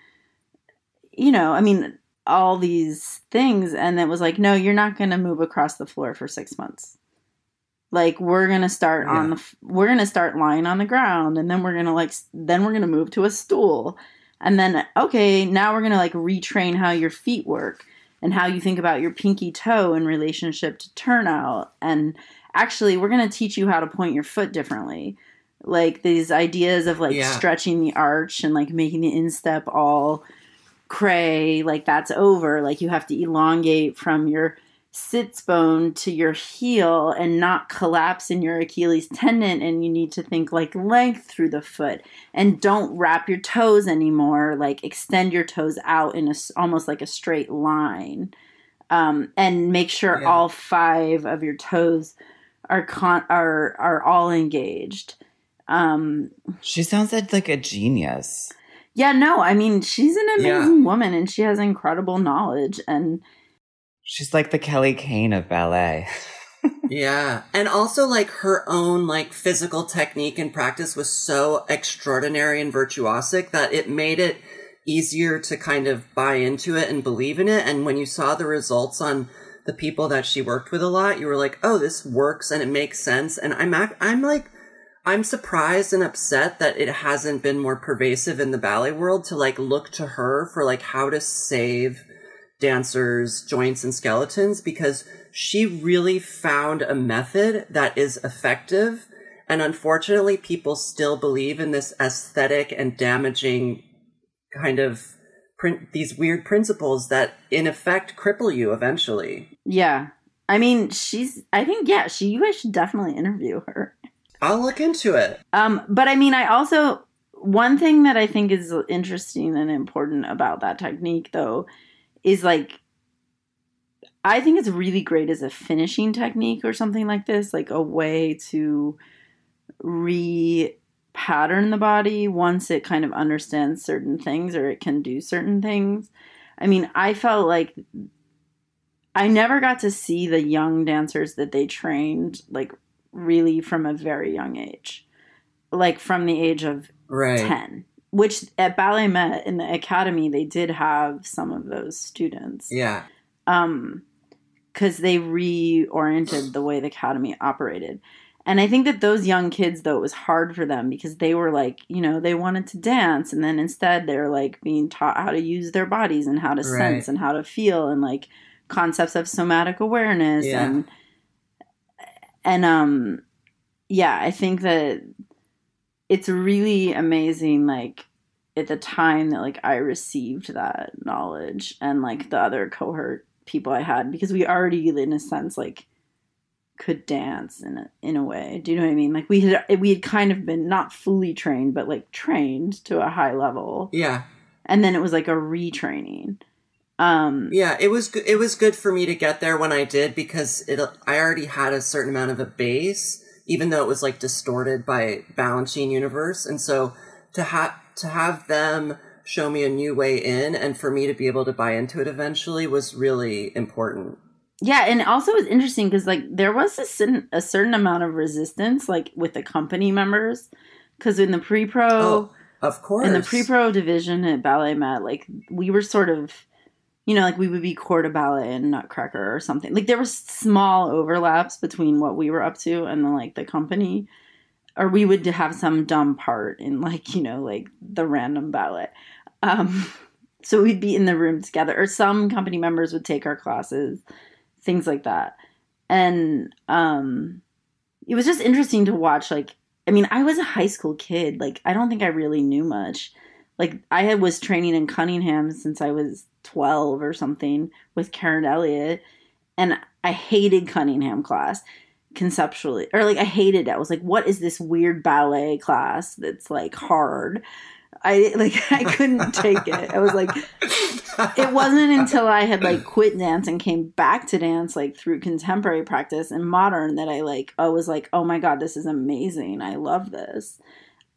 you know, I mean, all these things, and it was like, no, you're not going to move across the floor for six months. Like we're gonna start on the, we're gonna start lying on the ground, and then we're gonna like, then we're gonna move to a stool, and then okay, now we're gonna like retrain how your feet work and how you think about your pinky toe in relationship to turnout. And actually, we're going to teach you how to point your foot differently. Like these ideas of like Yeah. stretching the arch and like making the instep all cray, like that's over. Like you have to elongate from your sits bone to your heel and not collapse in your Achilles tendon. And you need to think like length through the foot and don't wrap your toes anymore like extend your toes out in a s- almost like a straight line um, and make sure Yeah. all five of your toes are con- are are all engaged um, She sounds like, like a genius. Yeah no i mean she's an Yeah. amazing woman and she has incredible knowledge and She's like the Kelly Kane of ballet. Yeah. And also like her own like physical technique and practice was so extraordinary and virtuosic that it made it easier to kind of buy into it and believe in it. And when you saw the results on the people that she worked with a lot, you were like, "Oh, this works and it makes sense." And I'm ac- I'm like I'm surprised and upset that it hasn't been more pervasive in the ballet world to like look to her for like how to save dancers' joints and skeletons because she really found a method that is effective. And unfortunately, people still believe in this aesthetic and damaging kind of print, these weird principles that in effect cripple you eventually. yeah i mean she's i think yeah she you guys should definitely interview her I'll look into it. Um, but I mean, I also one thing that I think is interesting and important about that technique, though, is like I think it's really great as a finishing technique or something like this, like a way to re pattern the body once it kind of understands certain things or it can do certain things. I mean, I felt like I never got to see the young dancers that they trained like really from a very young age. Like from the age of Right. 10, which at BalletMet in the academy they did have some of those students. Yeah. Um cuz they reoriented the way the academy operated. And I think that those young kids, though, it was hard for them because they were like, you know, they wanted to dance. And then instead they're like being taught how to use their bodies and how to Right. sense and how to feel and like concepts of somatic awareness. Yeah. And, and, um, yeah, I think that it's really amazing, like, at the time that like I received that knowledge and like the other cohort people I had because we already in a sense like could dance in a, in a way. Do you know what I mean? Like we had we had kind of been not fully trained but like trained to a high level. Yeah. And then it was like a retraining. Um Yeah, it was good. It was good for me to get there when I did because it. I already had a certain amount of a base, even though it was like distorted by Balanchine Universe, and so to have to have them show me a new way in, and for me to be able to buy into it eventually was really important. yeah, and also it was interesting because like there was a certain a certain amount of resistance like with the company members because in the pre-pro Oh, of course. in the pre-pro division at BalletMet like we were sort of you know like we would be de ballet and nutcracker or something. Like there were small overlaps between what we were up to and like the company. Or we would have some dumb part in like you know like the random ballet um so we'd be in the room together. Or some company members would take our classes things like that. And um it was just interesting to watch like i mean i was a high school kid. Like i don't think i really knew much like i had was training in cunningham since i was 12 or something with karen elliott and i hated cunningham class conceptually or like i hated it i was like what is this weird ballet class that's like hard i like i couldn't take it i was like it wasn't until I had like quit dance and came back to dance like through contemporary practice and modern that I like I was like, oh my god, this is amazing. I love this.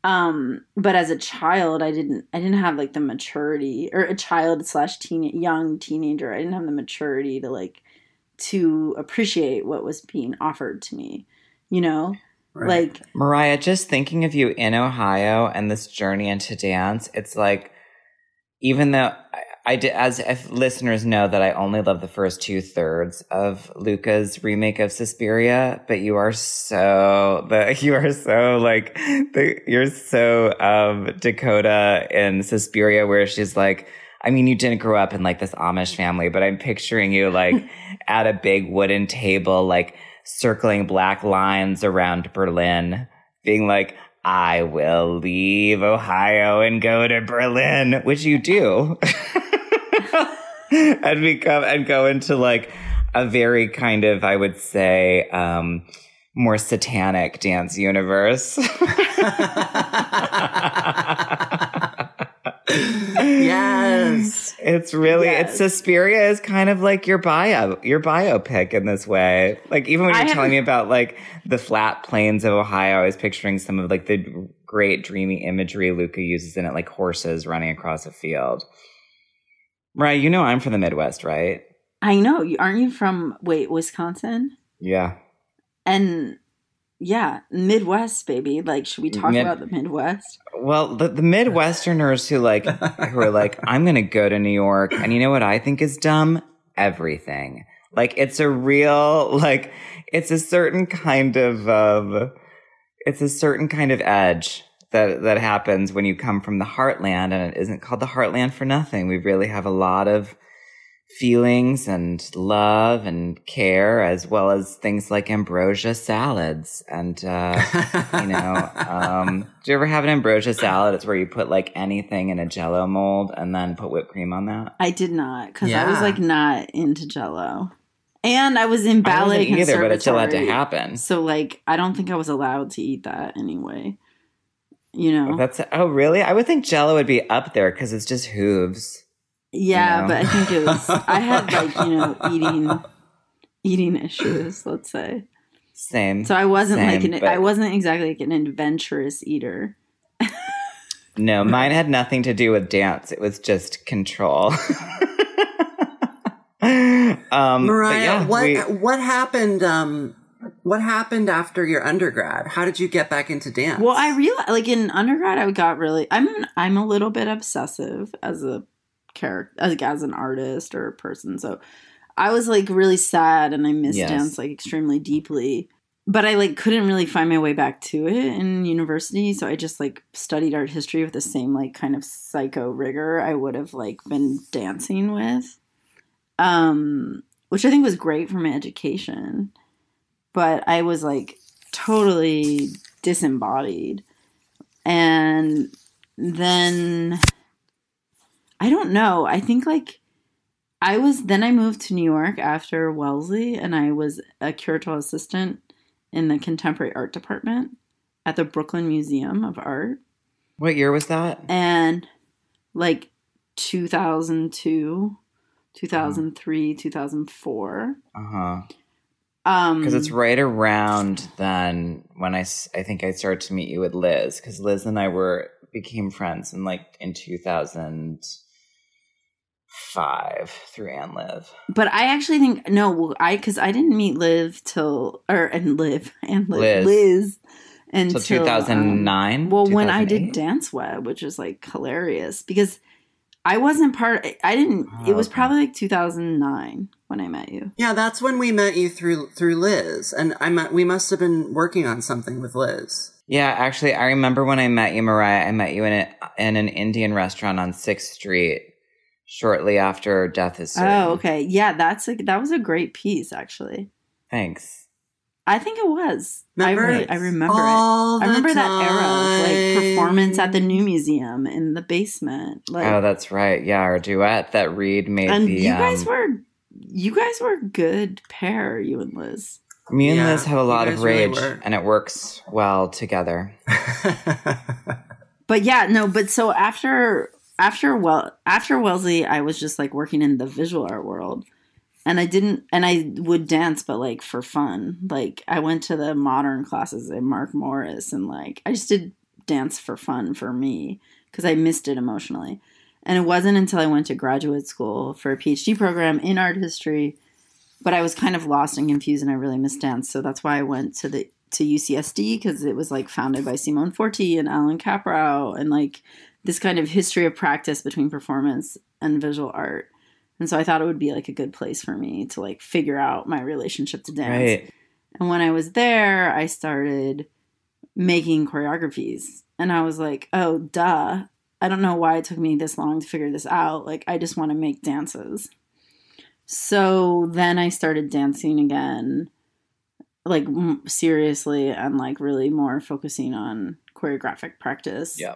Um, but as a child, I didn't I didn't have like the maturity or a child slash teen young teenager. I didn't have the maturity to like to appreciate what was being offered to me. You know, Right. like Mariah, just thinking of you in Ohio and this journey into dance, it's like, even though I, did, as if listeners know that I only love the first two thirds of Luca's remake of Suspiria, but you are so, the, you are so like, the, you're so, um, Dakota in Suspiria where she's like, I mean, you didn't grow up in like this Amish family, but I'm picturing you like at a big wooden table, like circling black lines around Berlin, being like, I will leave Ohio and go to Berlin, which you do. and become and go into like a very kind of, I would say, um, more satanic dance universe. yes. It's really Yes. it's Suspiria is kind of like your bio your biopic in this way. Like even when you're have- telling me about like the flat plains of Ohio, I was picturing some of like the great dreamy imagery Luca uses in it, like horses running across a field. Right, you know I'm from the Midwest, right? I know aren't you from wait Wisconsin Yeah. and yeah Midwest baby. Like, should we talk Mid- about the Midwest? Well, the, the Midwesterners who like who are like, I'm gonna go to New York, and you know what I think is dumb? Everything. Like it's a real like it's a certain kind of um, it's a certain kind of edge that that happens when you come from the heartland, and it isn't called the heartland for nothing. We really have a lot of feelings and love and care, as well as things like ambrosia salads. And. uh you know um do you ever have an ambrosia salad? It's where you put like anything in a jello mold and then put whipped cream on that? I did not because I was like not into Jello, and I was in I ballet wasn't either but it still had to happen. So like, I don't think I was allowed to eat that anyway. You know, that's oh really? I would think jello would be up there because it's just hooves yeah, know. but I think it was. I had like you know eating eating issues. Let's say same so. I wasn't like an. I wasn't exactly like an adventurous eater. no mine had nothing to do with dance it was just control um Mariah, yeah, what we- what happened? Um, what happened after your undergrad? How did you get back into dance? Well, I realized like in undergrad, I got really. I'm I'm a little bit obsessive as a character, as, as an artist or a person. So I was like really sad, and I missed Yes. dance like extremely deeply. but I like couldn't really find my way back to it in university, so I just like studied art history with the same like kind of psycho rigor I would have like been dancing with. Um which I think was great for my education. But I was like totally disembodied. And then I don't know. I think like I was then I moved to New York after Wellesley and I was a curatorial assistant in the contemporary art department at the Brooklyn Museum of Art. What year was that? And like 2002, 2003, 2004. Uh huh. Um Because it's right around then when I I think I started to meet you with Liz. Because Liz and I were became friends in like in 2005 through and Liv. but I actually think no, I cuz I didn't meet Liv till or and Liv and Liv, Liz. Liz Until until um, 2009. Well, when I did Dance Web, which is like hilarious because I wasn't part. I didn't. Oh, it was okay. probably like 2009 when I met you. Yeah, that's when we met you through through Liz, and I met, we must have been working on something with Liz. Yeah, actually, I remember when I met you, Mariah. I met you in a, in an Indian restaurant on Sixth Street shortly after Death is Certain. Oh, okay. Yeah, that's a that was a great piece actually. Thanks. I think it was. Remember? I, re- I remember All it. I the remember that era of like performance at the new museum in the basement. Like, oh, that's right. Yeah, our duet that Reed made. and the, you guys um, were you guys were a good pair, you and Liz. Me and Yeah, Liz have a lot of really rage, were. and it works well together. But yeah, no, but so after after well after Wellesley, I was just like working in the visual art world. And I didn't and I would dance but like for fun. Like I went to the modern classes at Mark Morris and like I just did dance for fun for me because I missed it emotionally. And it wasn't until I went to graduate school for a PhD program in art history, but I was kind of lost and confused and I really missed dance. So that's why I went to the to UCSD because it was like founded by Simone Forti and Allan Kaprow and like this kind of history of practice between performance and visual art. And so I thought it would be like a good place for me to like figure out my relationship to dance. Right. And when I was there, I started making choreographies. And I was like, oh, duh. I don't know why it took me this long to figure this out. Like, I just want to make dances. So then I started dancing again, like m- seriously, and like really more focusing on choreographic practice. Yeah.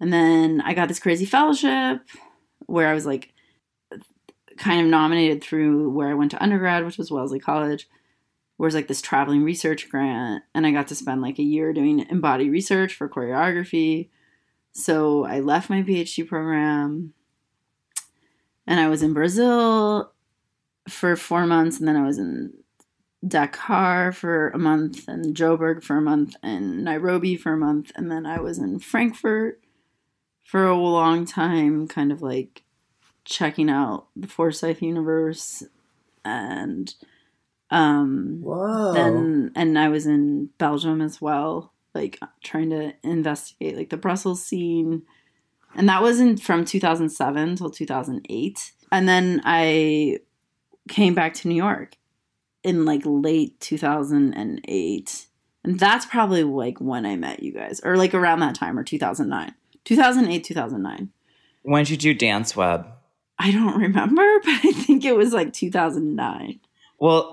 And then I got this crazy fellowship where I was like kind of nominated through where I went to undergrad, which was Wellesley College, where it's like this traveling research grant. And I got to spend like a year doing embodied research for choreography. So I left my PhD program and I was in Brazil for four months. And then I was in Dakar for a month and Joburg for a month and Nairobi for a month. And then I was in Frankfurt for a long time, kind of like checking out the Forsythe universe and um Whoa. then and I was in Belgium as well, like trying to investigate like the Brussels scene. And that was in from 2007 till 2008. And then I came back to New York in like late 2008. And that's probably like when I met you guys or like around that time or 2009. 2008 2009. When did you do Dance Web? I don't remember, but I think it was like 2009. Well,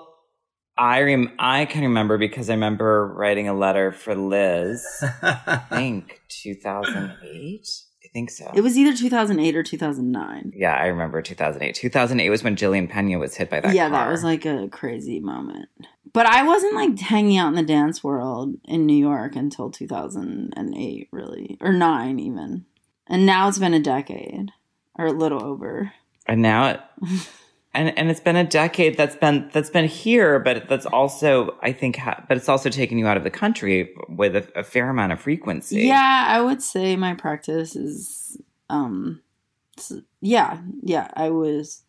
I rem- I can remember because I remember writing a letter for Liz. I think 2008. Think so. It was either 2008 or 2009. yeah, I remember 2008. 2008 was when Jillian Pena was hit by that. yeah, that was like a crazy moment. But I wasn't like hanging out in the dance world in New York until 2008, really, or nine even. And now it's been a decade, or a little over. and now it and and it's been a decade that's been that's been here but that's also i think ha- but it's also taken you out of the country with a, a fair amount of frequency Yeah, I would say my practice is, um, yeah, yeah. I was,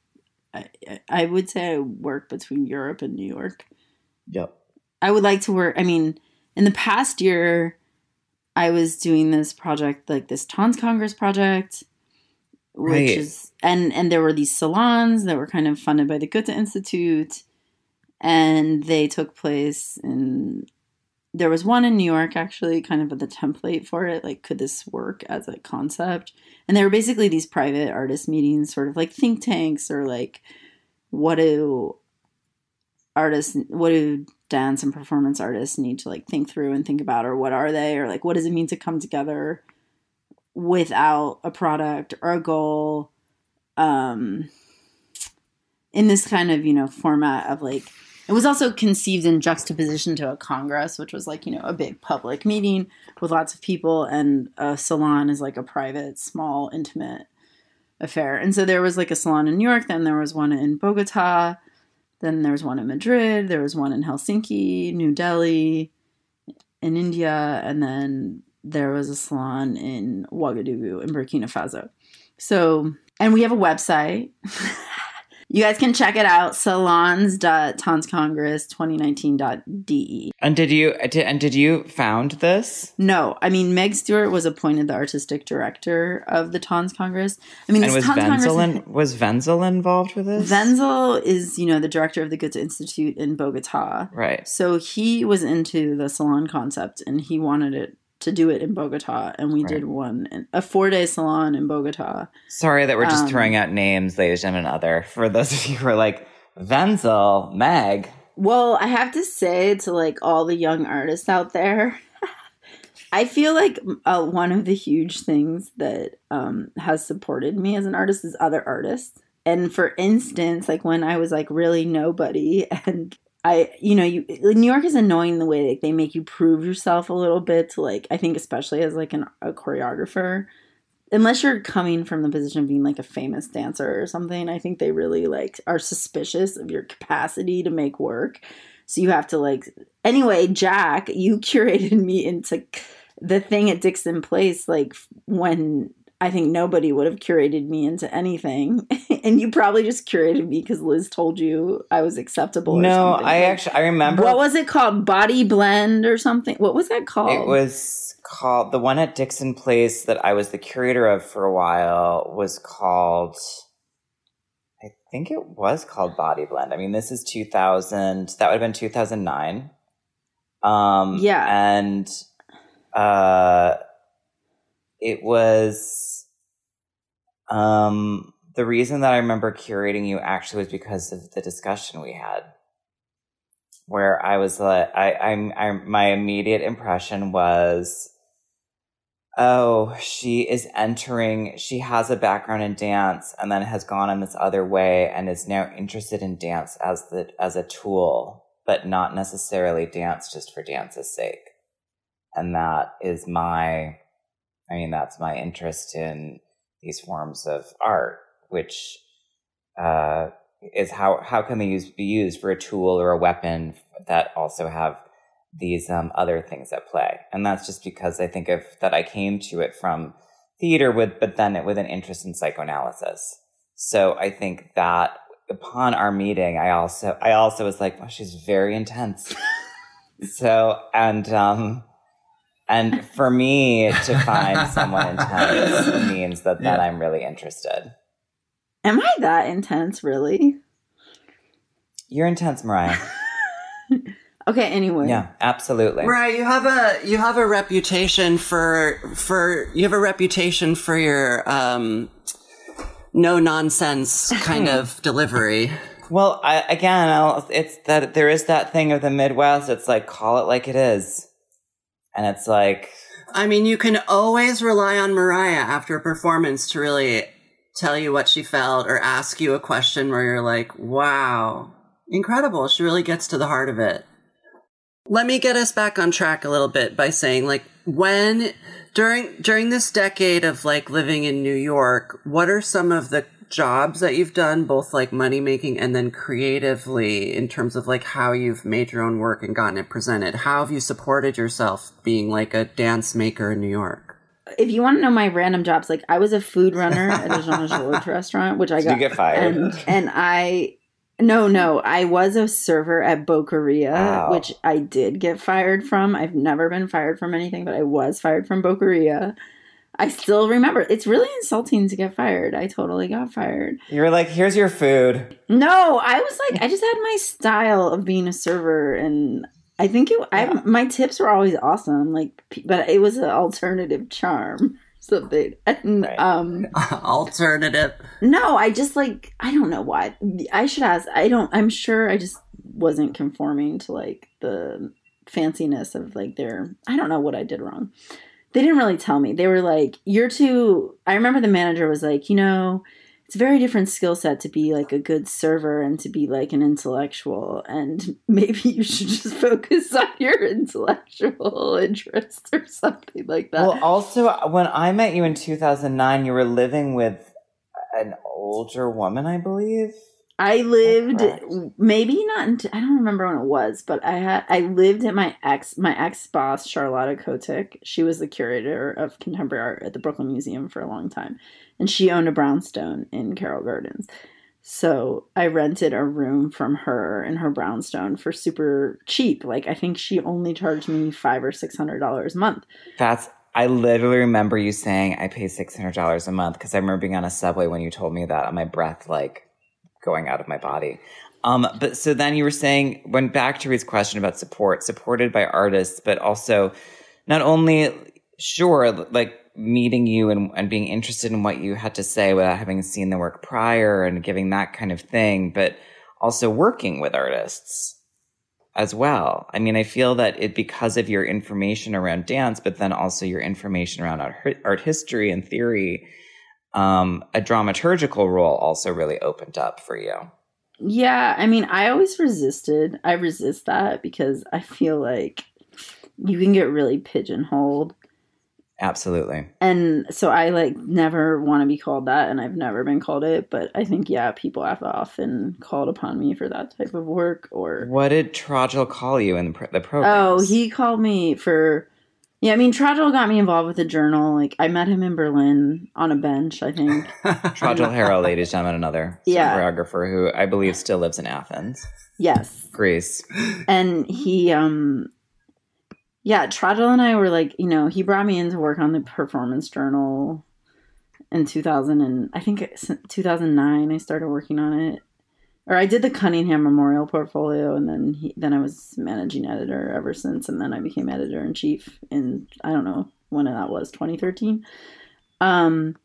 I, I would say I work between Europe and New York. yep I would like to work. I mean, in the past year, I was doing this project, like this Tanzkongress project, which Right. is and and there were these salons that were kind of funded by the Goethe Institute, and they took place in there was one in New York actually, kind of the template for it. Like, could this work as a concept? And they were basically these private artist meetings, sort of like think tanks or like, what do artists, what do dance and performance artists need to like think through and think about, or what are they, or like, what does it mean to come together without a product or a goal? Um, in this kind of, you know, format of like, it was also conceived in juxtaposition to a congress, which was like, you know, a big public meeting with lots of people, and a salon is like a private, small, intimate affair. And so there was like a salon in New York, then there was one in Bogota, then there was one in Madrid, there was one in Helsinki, New Delhi, in India, and then there was a salon in Ouagadougou in Burkina Faso. So, and we have a website. You guys can check it out salons.tanzkongress2019.de. And did you and did you found this? No, I mean Meg Stuart was appointed the artistic director of the Tanzkongress. I mean, was Tons Venzel Congress. in, was Venzel involved with this? Venzel is, you know, the director of the Goethe Institute in Bogota. Right. So he was into the salon concept and he wanted it to do it in Bogota, and we did one in- a four day salon in Bogota. Sorry that we're just Um, throwing out names, ladies and gentlemen, other. For those of you who are like, Venzel, Meg. Well, I have to say to like all the young artists out there, I feel like uh, one of the huge things that um, has supported me as an artist is other artists. And for instance, like when I was like really nobody and I, you know, you New York is annoying the way like they make you prove yourself a little bit to like I think especially as like an, a choreographer, unless you're coming from the position of being like a famous dancer or something, I think they really like are suspicious of your capacity to make work. So you have to like anyway, Jack, you curated me into the thing at Dixon Place like when I think nobody would have curated me into anything. and you probably just curated me because Liz told you I was acceptable. or No. I actually I remember What was it called? Body blend or something? What was that called? it was called the one at Dixon Place that I was the curator of for a while was called I think it was called Body Blend. I mean, this is 2000. That would have been 2009. Um Yeah. and uh it was um the reason that I remember curating you actually was because of the discussion we had where I was like, I, I'm, I, my immediate impression was, oh, she is entering, she has a background in dance and then has gone in this other way and is now interested in dance as the, as a tool, but not necessarily dance just for dance's sake. And that is my, I mean, that's my interest in these forms of art, which, uh, is how how can they use be used for a tool or a weapon that also have these um, other things at play? And that's just because i think of that i came to it from theater with but then it with an interest in psychoanalysis. So i think that upon our meeting i also i also was like well she's very intense. So and um and for me to find someone intense means that then i'm really interested Am I that intense, really? you're intense mariah Okay, anyway. Yeah, absolutely. Right, you have a you have a reputation for for you have a reputation for your um no nonsense kind of delivery. Well, I, again, I'll, it's that there is that thing of the Midwest. It's like call it like it is, and it's like I mean, you can always rely on Mariah after a performance to really tell you what she felt or ask you a question where you're like, "Wow, incredible. She really gets to the heart of it." Let me get us back on track a little bit by saying like when during during this decade of like living in New York, what are some of the jobs that you've done both like money making and then creatively in terms of like how you've made your own work and gotten it presented? How have you supported yourself being like a dance maker in New York? If you want to know my random jobs, like I was a food runner at a Jean Georges restaurant, which I Did got. you get fired? And, and I, no, no, I was a server at Boqueria, Wow. which I did get fired from. I've never been fired from anything, but I was fired from Boqueria. I still remember. It's really insulting to get fired. I totally got fired. you're like, here's your food. No, I was like, I just had my style of being a server, and I think it. I Yeah. my tips were always awesome. Like, but it was an alternative charm. Something and Right. um Alternative. no, I just like I don't know why. I should ask. I don't. I'm sure I just wasn't conforming to like the fanciness of like their. I don't know what I did wrong. They didn't really tell me. They were like, "You're too." I remember the manager was like, "You know, it's a very different skill set to be like a good server and to be like an intellectual, and maybe you should just focus on your intellectual interests or something like that." Well, also, when I met you in 2009, you were living with an older woman, I believe. I oh, lived correct? maybe not. Until, I don't remember when it was, but I had I lived at my ex my ex boss Charlotta Kotik. She was the curator of contemporary art at the Brooklyn Museum for a long time, and she owned a brownstone in Carroll Gardens. So I rented a room from her in her brownstone for super cheap. Like I think she only charged me five or six hundred dollars a month. That's, I literally remember you saying I pay $600 a month because I remember being on a subway when you told me that and my breath like going out of my body. Um, but so then you were saying, went back to Reed's question about support, supported by artists, but also not only, sure, like meeting you and, and being interested in what you had to say without having seen the work prior and giving that kind of thing, but also working with artists as well. I mean, I feel that it because of your information around dance, but then also your information around art, art history and theory, um, a dramaturgical role also really opened up for you. Yeah, I mean, I always resisted. I resist that because I feel like you can get really pigeonholed. Absolutely. And so I like never want to be called that and I've never been called it, but I think yeah, people have often called upon me for that type of work or What did Trajal call you in the, pro- the program? Oh, he called me for Yeah, I mean Trajal got me involved with the journal. Like I met him in Berlin on a bench, I think. Trajal Harrell, ladies and gentlemen, another Yeah. choreographer who I believe still lives in Athens, yes. Greece. and he um yeah Trajal and i were like you know he brought me in to work on the performance journal in 2000 and i think it's 2009 i started working on it or i did the cunningham memorial portfolio and then he then i was managing editor ever since and then i became editor in chief in i don't know when that was 2013 um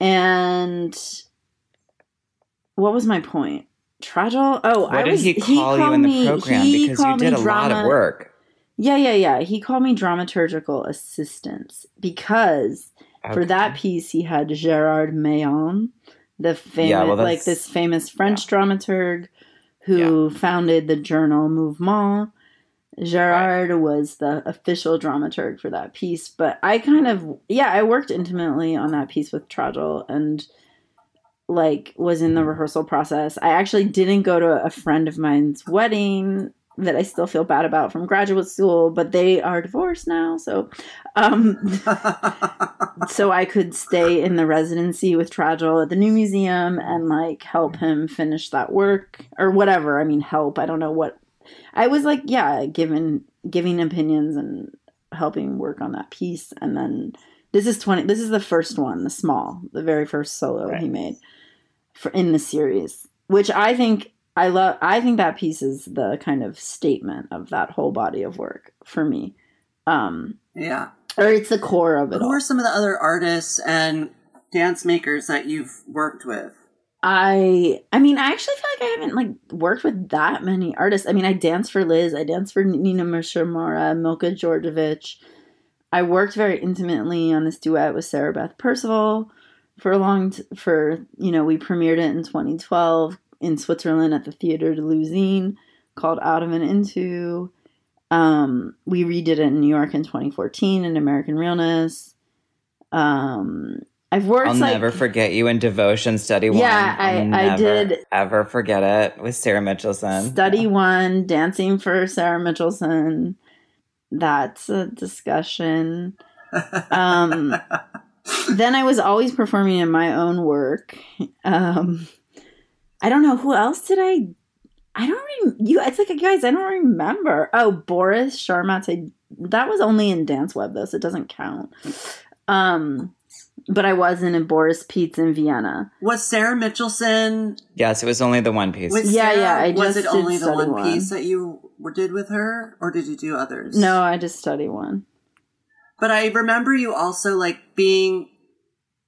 and what was my point Trajal? Oh, What I did was, he call you called in the me- program? he Because you called me did a lot of drama- work. Yeah, yeah, yeah. He called me dramaturgical assistance because for that piece he had Gerard Mayon, the famous Yeah, well, like this famous French dramaturg who founded the journal Mouvement. Gerard was the official dramaturg for that piece, but I kind of yeah, I worked intimately on that piece with Trajal and like was in the mm. rehearsal process. I actually didn't go to a friend of mine's wedding that I still feel bad about from graduate school, but they are divorced now, so um so I could stay in the residency with Trajal at the new museum and like help him finish that work or whatever. I mean, help. I don't know what I was like. Yeah, giving giving opinions and helping work on that piece, and then this is twenty. This is the first one, the small, the very first solo he made for in the series, which I think I love. I think that piece is the kind of statement of that whole body of work for me. Um, yeah. or it's the core of it Who all. are some of the other artists and dance makers that you've worked with? I I mean I actually feel like I haven't like worked with that many artists. I mean I danced for Liz, I danced for Nina Mishimura, Milka Djordjevich. I worked very intimately on this duet with Sarah Beth Percival for a long t- for you know we premiered it in 2012 in Switzerland at the Theatre de l'Usine called Out of and Into. Um, we redid it in New York in 2014 in American Realness. Um, I've worked I'll like never forget you in Devotion Study One. Yeah, I- I'll I did- Ever forget it with Sarah Michelson. Study Yeah. one, dancing for Sarah Michelson. That's a discussion. Um, then I was always performing in my own work. Um, I don't know who else did I. I don't rem- you. It's like guys, I don't remember. Oh, Boris Charmatz. I- That was only in Dance Web though, so it doesn't count. Um, but I was in a Boris Pietz in Vienna. Was Sarah Michelson? Yes, it was only the one piece. Was Yeah, Sarah, yeah, I was it only the one, one. piece that you did with her, or did you do others? No, I just study one. But I remember you also like being,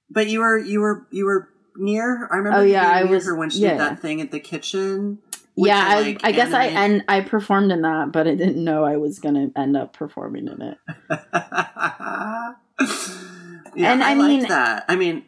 but you were you were you were near. I remember Oh, you yeah, being I near was- her when she yeah. did that thing at the kitchen. yeah, the, I, like, I guess I and I performed in that, but I didn't know I was gonna end up performing in it. yeah, And I, I mean- that. I mean,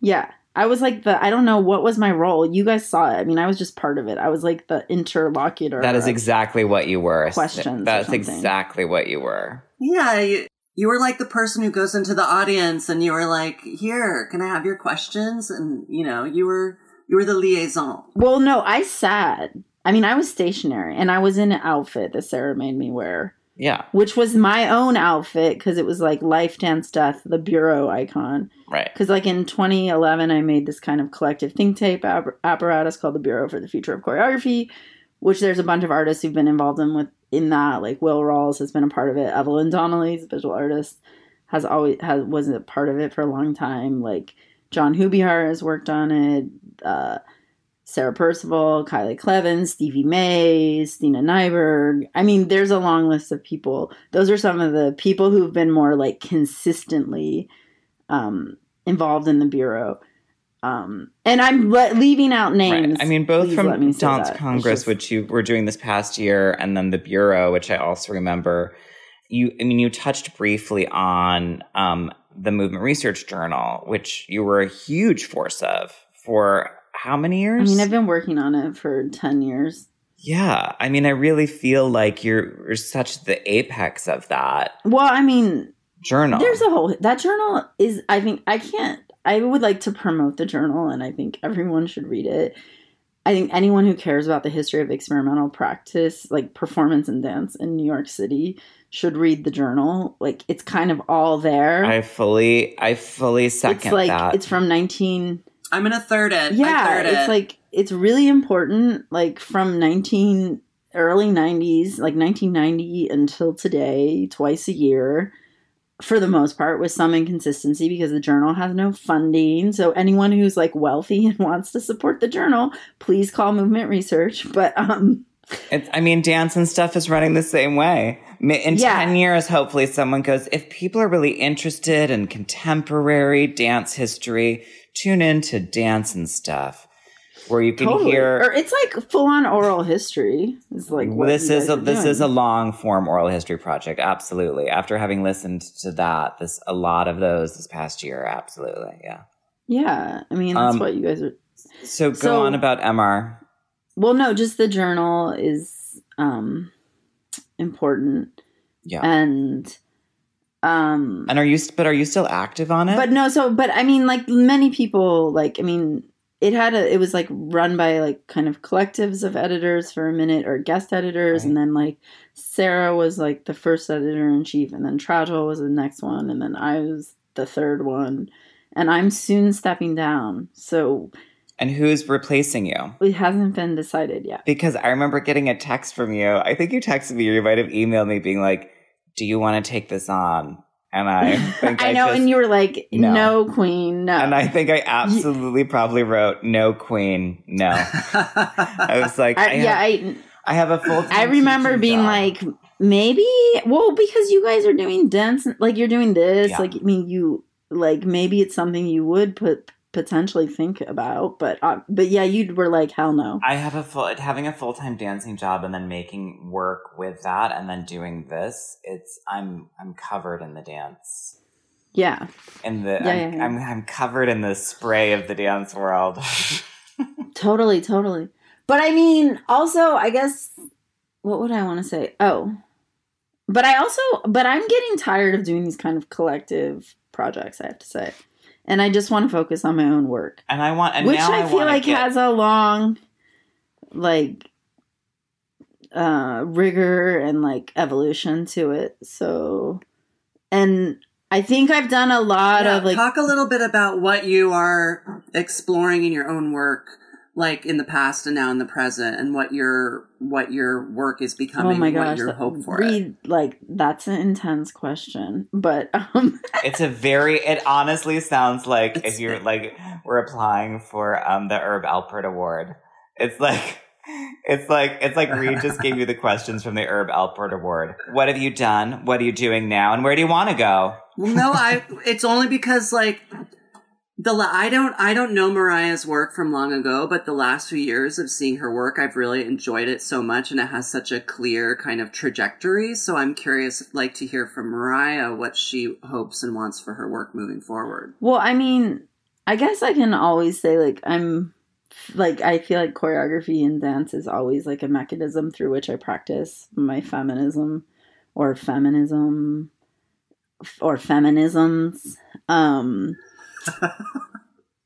Yeah. I was like the I don't know what was my role. You guys saw it. I mean, I was just part of it. I was like the interlocutor. that is exactly what you were. Questions That's exactly what you were. yeah, you, you were like the person who goes into the audience and you were like, "Here, can I have your questions?" And you know, you were you were the liaison. Well, no, I sat. I mean, I was stationary and I was in an outfit that Sarah made me wear, Yeah, which was my own outfit because it was like Life Dance Death, the bureau icon. right. Because, like, in 2011, I made this kind of collective think tape app- apparatus called the Bureau for the Future of Choreography, which there's a bunch of artists who've been involved in with in that. Like, Will Rawls has been a part of it. Evelyn Donnelly's visual artist, has always has was a part of it for a long time. Like, John Hubihar has worked on it. Uh, Sarah Percival, Kylie Clevens, Stevie May, Stina Nyberg. I mean, there's a long list of people. Those are some of the people who've been more like consistently um, involved in the bureau. Um, and I'm le- leaving out names. Right. I mean, both Please from let me say Dance. Congress, just- which you were doing this past year, and then the Bureau, which I also remember. You, I mean, you touched briefly on um, the Movement Research Journal, which you were a huge force of for how many years? I mean, I've been working on it for ten years. yeah, I mean, I really feel like you're, you're such the apex of that Well, I mean, journal. There's a whole that journal is I think I can't I would like to promote the journal and I think everyone should read it. I think anyone who cares about the history of experimental practice, like performance and dance in New York City, should read the journal. Like it's kind of all there. I fully, I fully second it's like that. it's from 19 I'm gonna third it. I yeah third it's it. like it's really important like from 19 early 90s like 1990 until today twice a year for the most part with some inconsistency because the journal has no funding so anyone who's like wealthy and wants to support the journal please call movement research but um It's, I mean, dance and stuff is running the same way. In Yeah. 10 years, hopefully, someone goes, if people are really interested in contemporary dance history, tune in to Dance and Stuff, where you can totally hear. or it's like full on oral history is like this is a this is a long form oral history project. Absolutely. After having listened to that, this a lot of those this past year. Absolutely, yeah. yeah i mean that's Um, what you guys are So go So- on about MR. Well, no, just the journal is um important Yeah. and um And are you? But are you still active on it? but no, so but I mean like many people like I mean it had a it was like run by like kind of collectives of editors for a minute or guest editors Right. and then like Sarah was like the first editor in chief and then Trajal was the next one and then I was the third one and I'm soon stepping down. So and who's replacing you? it hasn't been decided yet. Because I remember getting a text from you. I think you texted me, or you might have emailed me being like, Do you want to take this on? And I think I, I know, just, and you were like, No. "No, queen, no." and I think I absolutely probably wrote, No queen, no. I was like, I, I, yeah, I I have a full I remember being like, maybe, well, because you guys are doing dance, like you're doing this, Yeah. like I mean, you like maybe it's something you would put potentially think about, but uh, but yeah, you were like, hell no. I have a full having a full time dancing job and then making work with that and then doing this. It's I'm I'm covered in the dance. Yeah, In the Yeah, I'm, yeah, yeah. I'm I'm covered in the spray of the dance world. totally, totally. But I mean, also, I guess, what would I want to say? Oh, but I also, but I'm getting tired of doing these kind of collective projects. I have to say, and I just want to focus on my own work. and I want and which now I, feel like get, has a long like uh rigor and like evolution to it so and i think i've done a lot Yeah, of like talk a little bit about what you are exploring in your own work. Like in the past and now in the present, and what your what your work is becoming, oh my and what gosh, your that- hope for it. read like that's an intense question, but um, It's a very. It honestly sounds like It's- if you're like we're applying for um the Herb Alpert Award. It's like. It's like it's like Reed just gave you the questions from the Herb Alpert Award. What have you done? What are you doing now? And where do you want to go? Well, no, I. It's only because like the I don't I don't know Mariah's work from long ago, but the last few years of seeing her work, I've really enjoyed it so much, and it has such a clear kind of trajectory. So I'm curious, like, to hear from Mariah what she hopes and wants for her work moving forward. well, I mean, I guess I can always say like I'm like I feel like choreography and dance is always like a mechanism through which I practice my feminism or feminism or feminisms. Um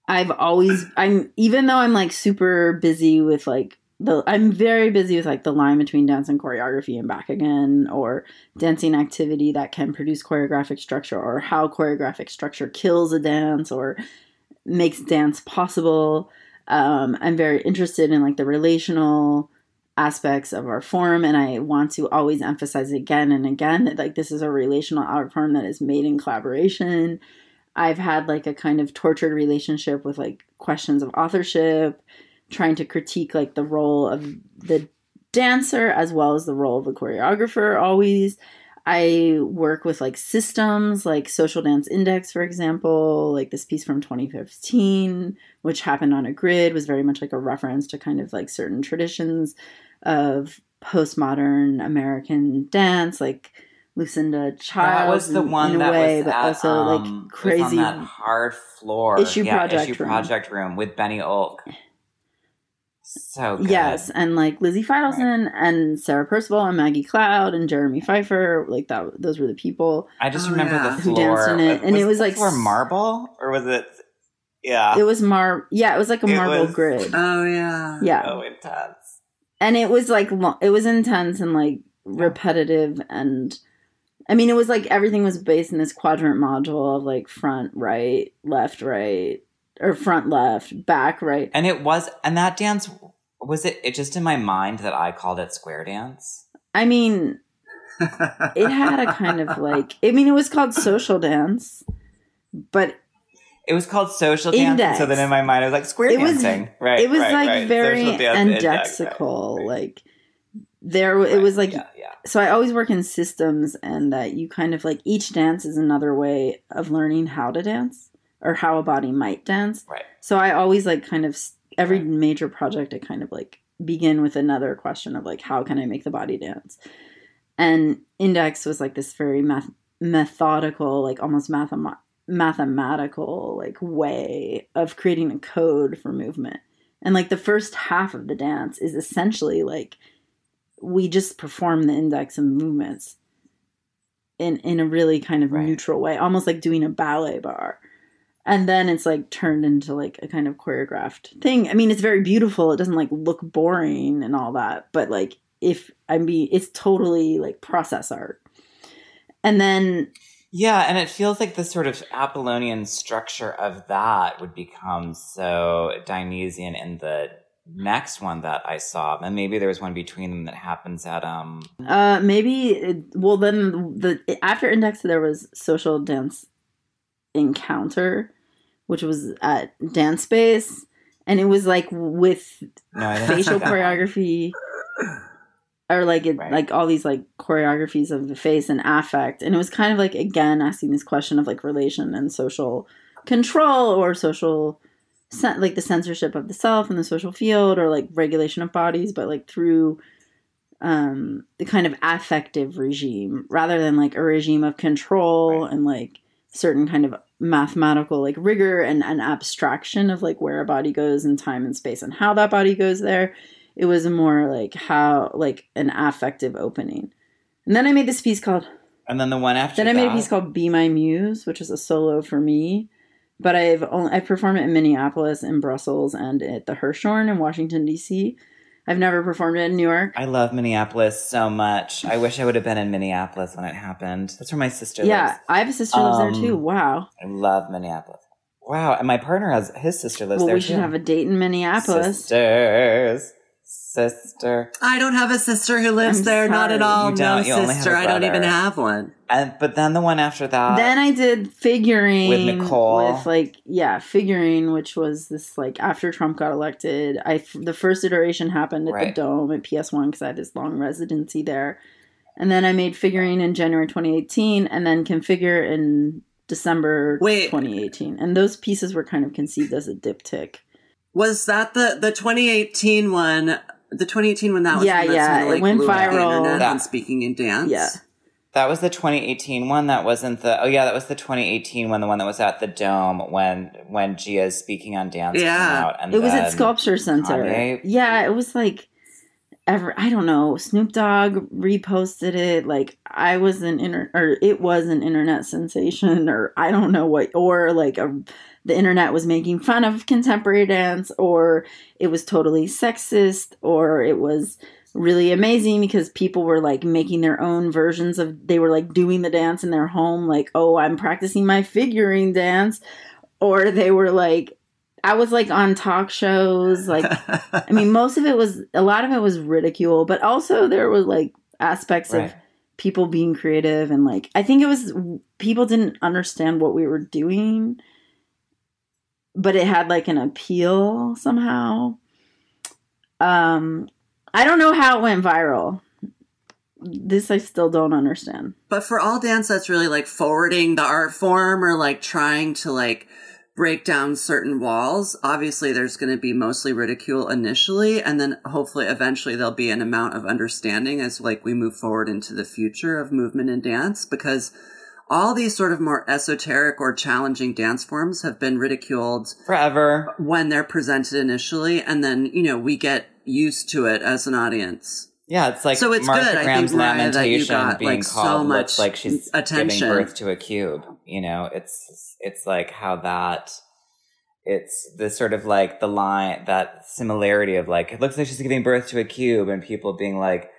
I've always I'm even though I'm like super busy with like the I'm very busy with like the line between dance and choreography and back again or dancing activity that can produce choreographic structure or how choreographic structure kills a dance or makes dance possible. Um, I'm very interested in like the relational aspects of our form and I want to always emphasize again and again that like this is a relational art form that is made in collaboration. I've had like a kind of tortured relationship with like questions of authorship, trying to critique like the role of the dancer as well as the role of the choreographer always. I work with like systems like Social Dance Index, for example, like this piece from 2015, which happened on a grid, was very much like a reference to kind of like certain traditions of postmodern American dance, like Lucinda Childs. that was the in- one in a that way, was but at, also um, like was on crazy. that hard floor Issue yeah, Project issue room. project room with Benny Olk. So good. Yes, and like Lizzie Feidelson and Sarah Percival and Maggie Cloud and Jeremy Pfeiffer, like that. Those were the people. I just Oh, remember yeah. the Who floor. danced in it, and it was the like floor marble or was it? Yeah. It was mar. Yeah, it was like a It marble was- grid. Oh yeah, yeah, so intense. and it was like lo- it was intense and like repetitive and. I mean, it was like everything was based in this quadrant module of like front, right, left, right, or front, left, back, right. And it was, and that dance was it. It just in my mind that I called it square dance. I mean, it had a kind of like. I mean, it was called social dance, but It was called social dance. So then in my mind, I was like square It was- dancing. right. it was right, like right. very Social dance index, right, indexical right, like there it was like yeah, yeah. so i always work in systems and that you kind of like each dance is another way of learning how to dance or how a body might dance Right. so i always like kind of every Right. major project i kind of like begin with another question of like how can i make the body dance and index was like this very math- methodical like almost mathem- mathematical like way of creating a code for movement and like the first half of the dance is essentially like we just perform the index of movements in in a really kind of Right. neutral way almost like doing a ballet bar. And then it's like turned into like a kind of choreographed thing. I mean it's very beautiful. It doesn't like look boring and all that but like if i mean it's totally like process art. And then Yeah, and it feels like the sort of Apollonian structure of that would become so Dionysian in the next one that I saw. And maybe there was one between them that happens at um Uh, maybe. It, well, then the after Index there was Social Dance Encounter, which was at Danspace, and it was like with no, facial see that one. choreography, or like it, Right. like all these like choreographies of the face and affect, and it was kind of like again asking this question of like relation and social control or social. Like the censorship of the self and the social field, or like regulation of bodies, but like through um the kind of affective regime rather than like a regime of control Right. and like certain kind of mathematical like rigor and an abstraction of like where a body goes in time and space and how that body goes there it was more like how like an affective opening. And then i made this piece called And then the one after then i made a piece called be my muse which is a solo for me but i've only i've performed it in minneapolis in brussels and at the hirshhorn in washington d.c i've never performed it in new york I love Minneapolis so much. I wish I would have been in Minneapolis when it happened. That's where my sister Yeah, lives. Yeah, I have a sister who lives there Um, too. Wow. I love Minneapolis. Wow, and my partner has his sister lives well, there we should too. have a date in Minneapolis. Sisters, sister. I don't have a sister who lives I'm there. Not at all. You no don't. You only have sister. a I don't even have one. And but then the one after that. then I did figuring With Nicole. with like yeah, figuring, which was this like after Trump got elected. I the first iteration happened at Right. the Dome at PS One because I had this long residency there, and then I made figuring in January 2018, and then configure in December Wait. 2018, and those pieces were kind of conceived as a diptych. Was that the the 2018 one? The 2018 one that was Yeah, one yeah, sort of, it went blew up the viral. internet That- speaking in dance. Yeah. That was the 2018 one. That wasn't the. Oh yeah, that was the 2018 one. The one that was at the Dome when when Gia's speaking on dance Yeah. came out. And It was at Sculpture Center. Kanye? Yeah, it was like ever I don't know. Snoop Dogg reposted it. Like I was an inter or it was an internet sensation, or I don't know what, or like a, the internet was making fun of contemporary dance, or it was totally sexist, or it was really amazing because people were like making their own versions of they were like doing the dance in their home like oh i'm practicing my figurine dance or they were like i was like on talk shows like I mean, most of it was a lot of it was ridicule, but also there was like aspects Right. of people being creative and like I think it was people didn't understand what we were doing, but it had like an appeal somehow. Um, I don't know how it went viral. This I still don't understand. But for all dance that's really like forwarding the art form or like trying to like break down certain walls, obviously there's going to be mostly ridicule initially and then hopefully eventually there'll be an amount of understanding as like we move forward into the future of movement and dance because all these sort of more esoteric or challenging dance forms have been ridiculed forever. when they're presented initially and then, you know, we get used to it as an audience. Yeah, it's like So it's Martha good, I think, Mariah, that you got, being like, so much like she's attention. giving birth to a cube. You know, it's it's like how that it's the sort of like the line that similarity of like it looks like she's giving birth to a cube and people being like,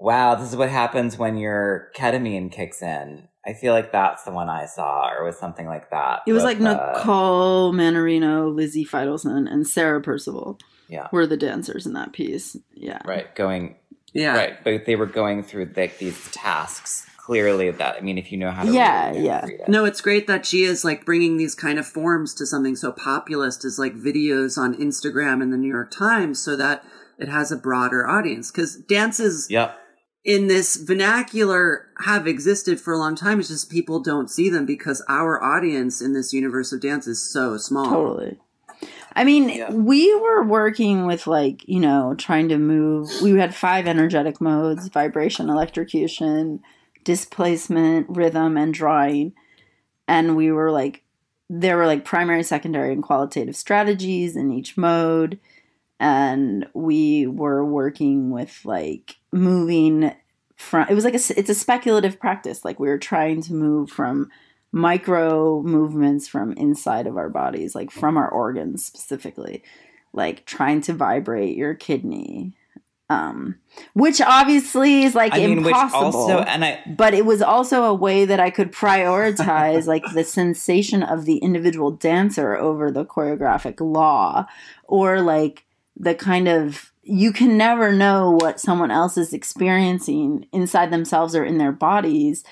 Wow, this is what happens when your ketamine kicks in. I feel like that's the one I saw, or was something like that. It was like uh, Nicole Mannarino, Lizzie Feidelson, and Sarah Percival Yeah. were the dancers in that piece. Yeah. right, going Yeah. right, but they were going through like these tasks. Clearly, that I mean, if you know how to, Yeah, read yeah. read it. No, it's great that she is like bringing these kind of forms to something so populist as like videos on Instagram and the New York Times so that it has a broader audience. Cause dances Yep. In this vernacular have existed for a long time. It's just people don't see them because our audience in this universe of dance is so small. Totally. I mean, Yeah. we were working with like, you know, trying to move. We had five energetic modes vibration, electrocution, displacement, rhythm, and drawing. And we were like, there were like primary, secondary, and qualitative strategies in each mode. And we were working with like moving from, it was like a, it's a speculative practice. Like we were trying to move from micro movements from inside of our bodies, like from our organs specifically, like trying to vibrate your kidney, um, which obviously is like I mean, impossible. also, and I, but it was also a way that I could prioritize like the sensation of the individual dancer over the choreographic law or like the kind of you can never know what someone else is experiencing inside themselves or in their bodies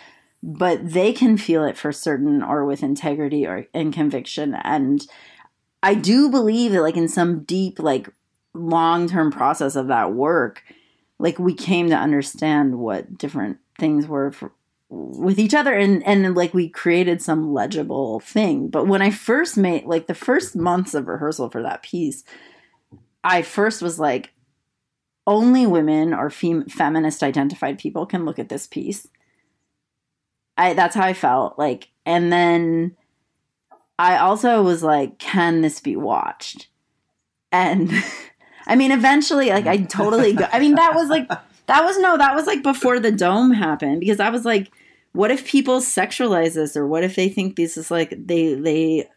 but they can feel it for certain or with integrity or in conviction. And i do believe that like in some deep like long-term process of that work like we came to understand what different things were for, with each other and and like we created some legible thing. But when i first made like the first months of rehearsal for that piece i first was like only women or fem- feminist identified people can look at this piece. I that's how i felt like and then i also was like can this be watched? And i mean eventually like i totally go, i mean that was like that was no that was like before the dome happened because i was like what if people sexualize this or what if they think this is like they they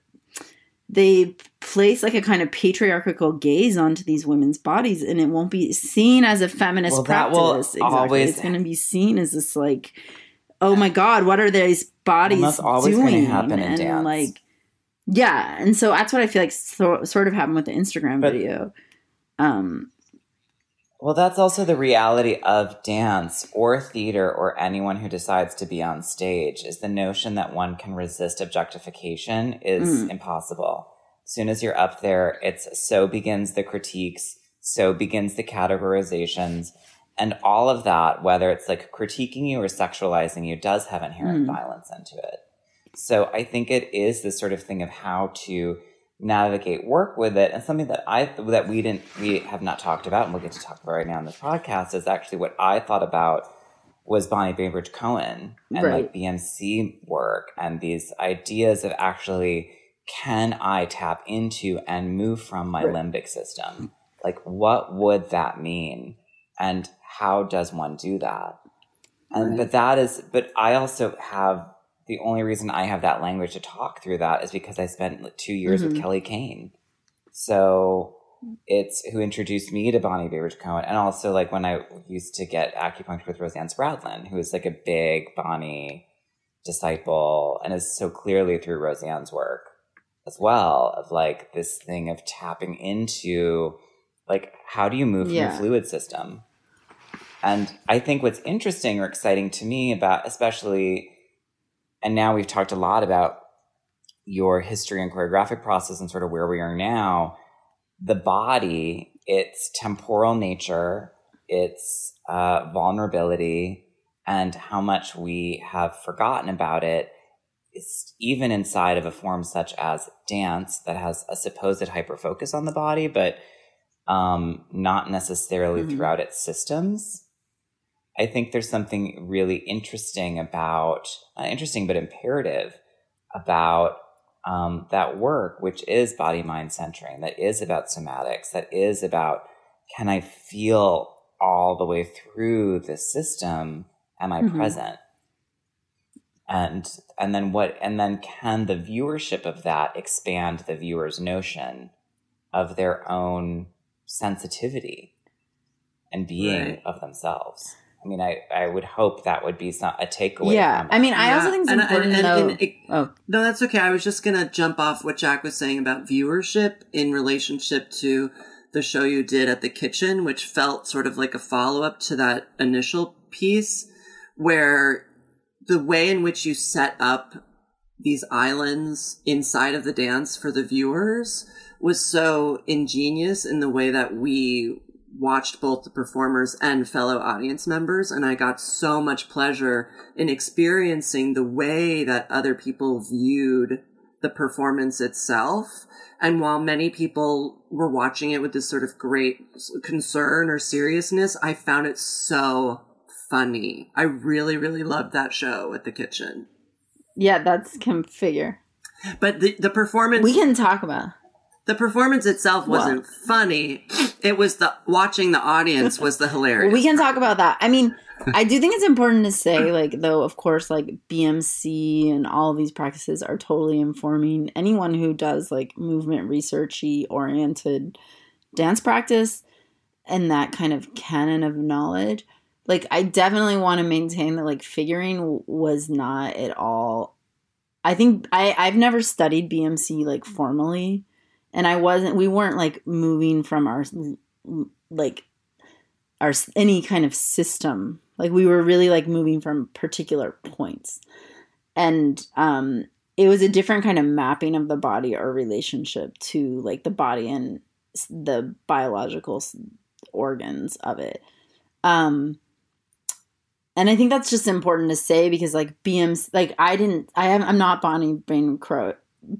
they place like a kind of patriarchal gaze onto these women's bodies and it won't be seen as a feminist Well, practice exactly. always- it's going to be seen as this like oh my god what are these bodies that's always doing happen in and dance. like Yeah, and so that's what I feel like so, sort of happened with the Instagram But- video. Um, Well, that's also the reality of dance or theater or anyone who decides to be on stage is the notion that one can resist objectification is Mm. impossible. Soon as you're up there, it's so begins the critiques, so begins the categorizations, and all of that, whether it's like critiquing you or sexualizing you, does have inherent Mm. violence into it. So I think it is this sort of thing of how to navigate work with it and something that i that we didn't we have not talked about and we'll get to talk about right now in this podcast is actually what i thought about was bonnie bainbridge cohen and Right. like bmc work and these ideas of actually can i tap into and move from my Right. limbic system like what would that mean and how does one do that and Right. but that is but i also have the only reason I have that language to talk through that is because I spent two years with Mhm. Kelly Kane. So it's who introduced me to Bonnie Bainbridge Cohen. And also like when I used to get acupuncture with Rosanne Spradlin, who is like a big Bonnie disciple and is so clearly through Rosanne's work as well of like this thing of tapping into like how do you move from Yeah. fluid system? And I think what's interesting or exciting to me about especially and now we've talked a lot about your history and choreographic process and sort of where we are now the body its temporal nature its uh, vulnerability and how much we have forgotten about it even inside of a form such as dance that has a supposed hyper focus on the body but um, not necessarily Mhm. throughout its systems I think there's something really interesting about, not interesting, but imperative about um, that work, which is body mind centering, that is about somatics, that is about can I feel all the way through the system? Am I Mhm. present? And and then what? And then can the viewership of that expand the viewer's notion of their own sensitivity and being Right. of themselves? I mean, I, I would hope that would be some, a takeaway. yeah, from I mean, I Yeah, also think it's and- important and- though. and it- oh, No, that's okay. I was just gonna jump off what Jack was saying about viewership in relationship to the show you did at the kitchen, which felt sort of like a follow up to that initial piece, where the way in which you set up these islands inside of the dance for the viewers was so ingenious in the way that we watched both the performers and fellow audience members and I got so much pleasure in experiencing the way that other people viewed the performance itself. And while many people were watching it with this sort of great concern or seriousness, I found it so funny. I really, really loved that show at the kitchen. yeah, that's can figure. But the, the performance We can talk about. the performance itself wasn't funny. It was the watching the audience was the hilarious. we can talk about that. I mean, I do think it's important to say, like, though, of course, like BMC and all these practices are totally informing anyone who does like movement researchy oriented dance practice and that kind of canon of knowledge. Like, I definitely want to maintain that like figuring was not at all. I think I I've never studied BMC like formally, and I wasn't. We weren't like moving from our like our any kind of system like we were really like moving from particular points and um it was a different kind of mapping of the body or relationship to like the body and the biological organs of it um and i think that's just important to say because like BMC like i didn't i am i'm not bonnie bain crow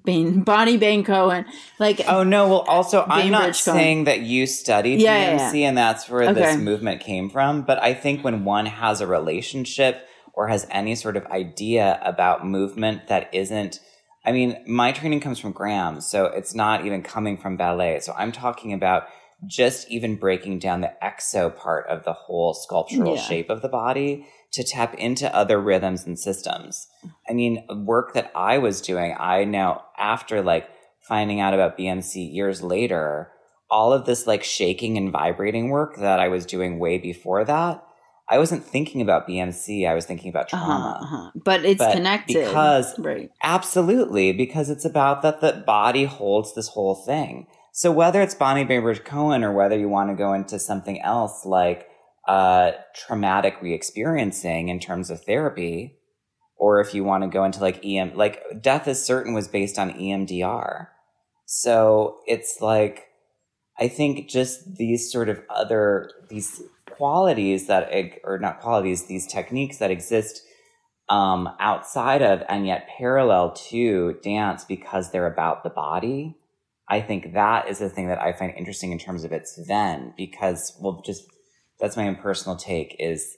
bain bonnie bain cohen like Oh no! Well, also I'm not Cohen. saying that you studied Yeah, yeah, BMC and that's where this movement came from. But I think when one has a relationship or has any sort of idea about movement that isn't, I mean, my training comes from Graham, so it's not even coming from ballet. So I'm talking about just even breaking down the exo part of the whole sculptural Yeah. shape of the body to tap into other rhythms and systems. I mean, work that I was doing, I now, after like finding out about BMC years later, all of this like shaking and vibrating work that I was doing way before that, I wasn't thinking about BMC. I was thinking about trauma. Uh-huh, uh-huh. But it's But connected. because- right. Absolutely, because it's about that the body holds this whole thing. So whether it's Bonnie Bainbridge Cohen or whether you want to go into something else like uh, traumatic re-experiencing in terms of therapy, or if you want to go into like EM, like Death is Certain was based on EMDR. So it's like, I think just these sort of other, these qualities that, or not qualities, these techniques that exist um, outside of and yet parallel to dance because they're about the body. I think that is the thing that I find interesting in terms of its then because well just that's my own personal take is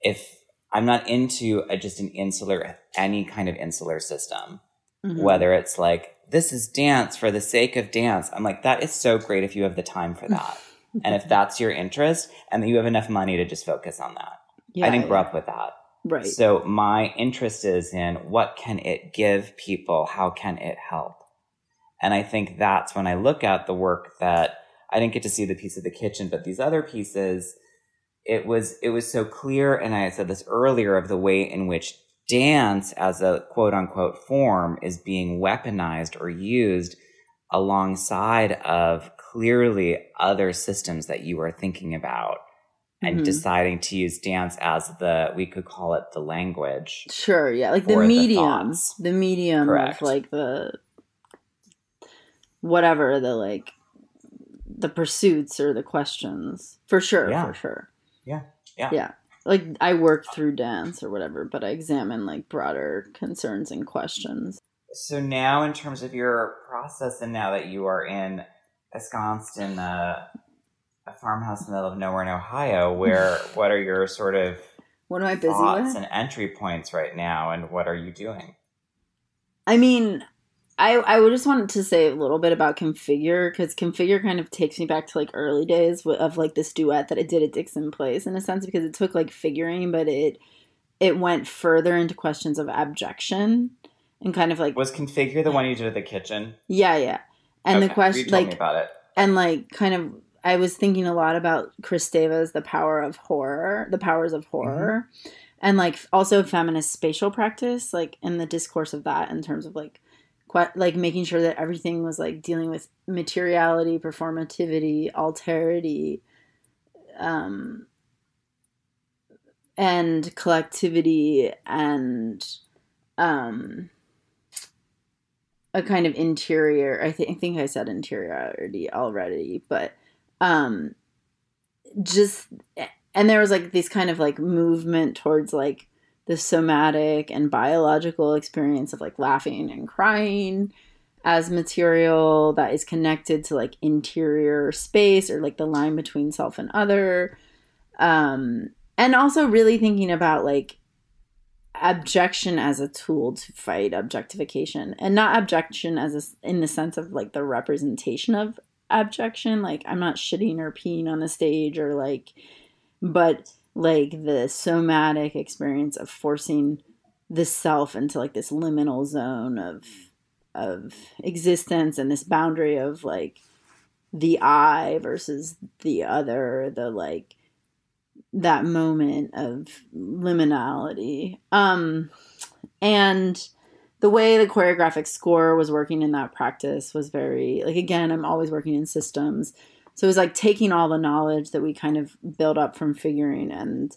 if I'm not into a, just an insular any kind of insular system Mhm. whether it's like this is dance for the sake of dance I'm like that is so great if you have the time for that and if that's your interest and that you have enough money to just focus on that Yeah, I didn't grow yeah. up with that Right. so my interest is in what can it give people? How can it help? And I think that's when I look at the work that I didn't get to see the piece of the kitchen, but these other pieces, it was it was so clear, and I said this earlier of the way in which dance as a quote unquote form is being weaponized or used alongside of clearly other systems that you are thinking about and Mhm. deciding to use dance as the we could call it the language Sure, yeah, like the or the medium, the medium Correct. of like the whatever the like the pursuits or the questions. For sure, Yeah. for sure. Yeah, yeah. Yeah. Like I work through dance or whatever, but I examine like broader concerns and questions. so now in terms of your process and now that you are in ensconced in a, uh, a farmhouse in the middle of nowhere in ohio where what are your sort of What am I busy thoughts with? and entry points right now and what are you doing I mean, I I would just wanted to say a little bit about Configure because Configure kind of takes me back to like early days of like this duet that I did at Dixon Place in a sense because it took like figuring, but it it went further into questions of abjection and kind of like was configure the one you did at the kitchen? Yeah yeah, and the question like about it. and like kind of I was thinking a lot about Kristeva's The Power of Horror, The Powers of mm-hmm. Horror, and like also feminist spatial practice, like in the discourse of that in terms of like like making sure that everything was like dealing with materiality, performativity, alterity, um, and collectivity and um a kind of interior. I, th- I think i said interiority already but um just and there was like this kind of like movement towards like the somatic and biological experience of like laughing and crying as material that is connected to like interior space or like the line between self and other. Um and also really thinking about like abjection as a tool to fight objectification and not abjection as a in the sense of like the representation of abjection like i'm not shitting or peeing on the stage or like but like the somatic experience of forcing the self into like this liminal zone of of existence and this boundary of like the I versus the other, the like that moment of liminality. Um and the way the choreographic score was working in that practice was very like again, I'm always working in systems. So it was like taking all the knowledge that we kind of built up from figuring and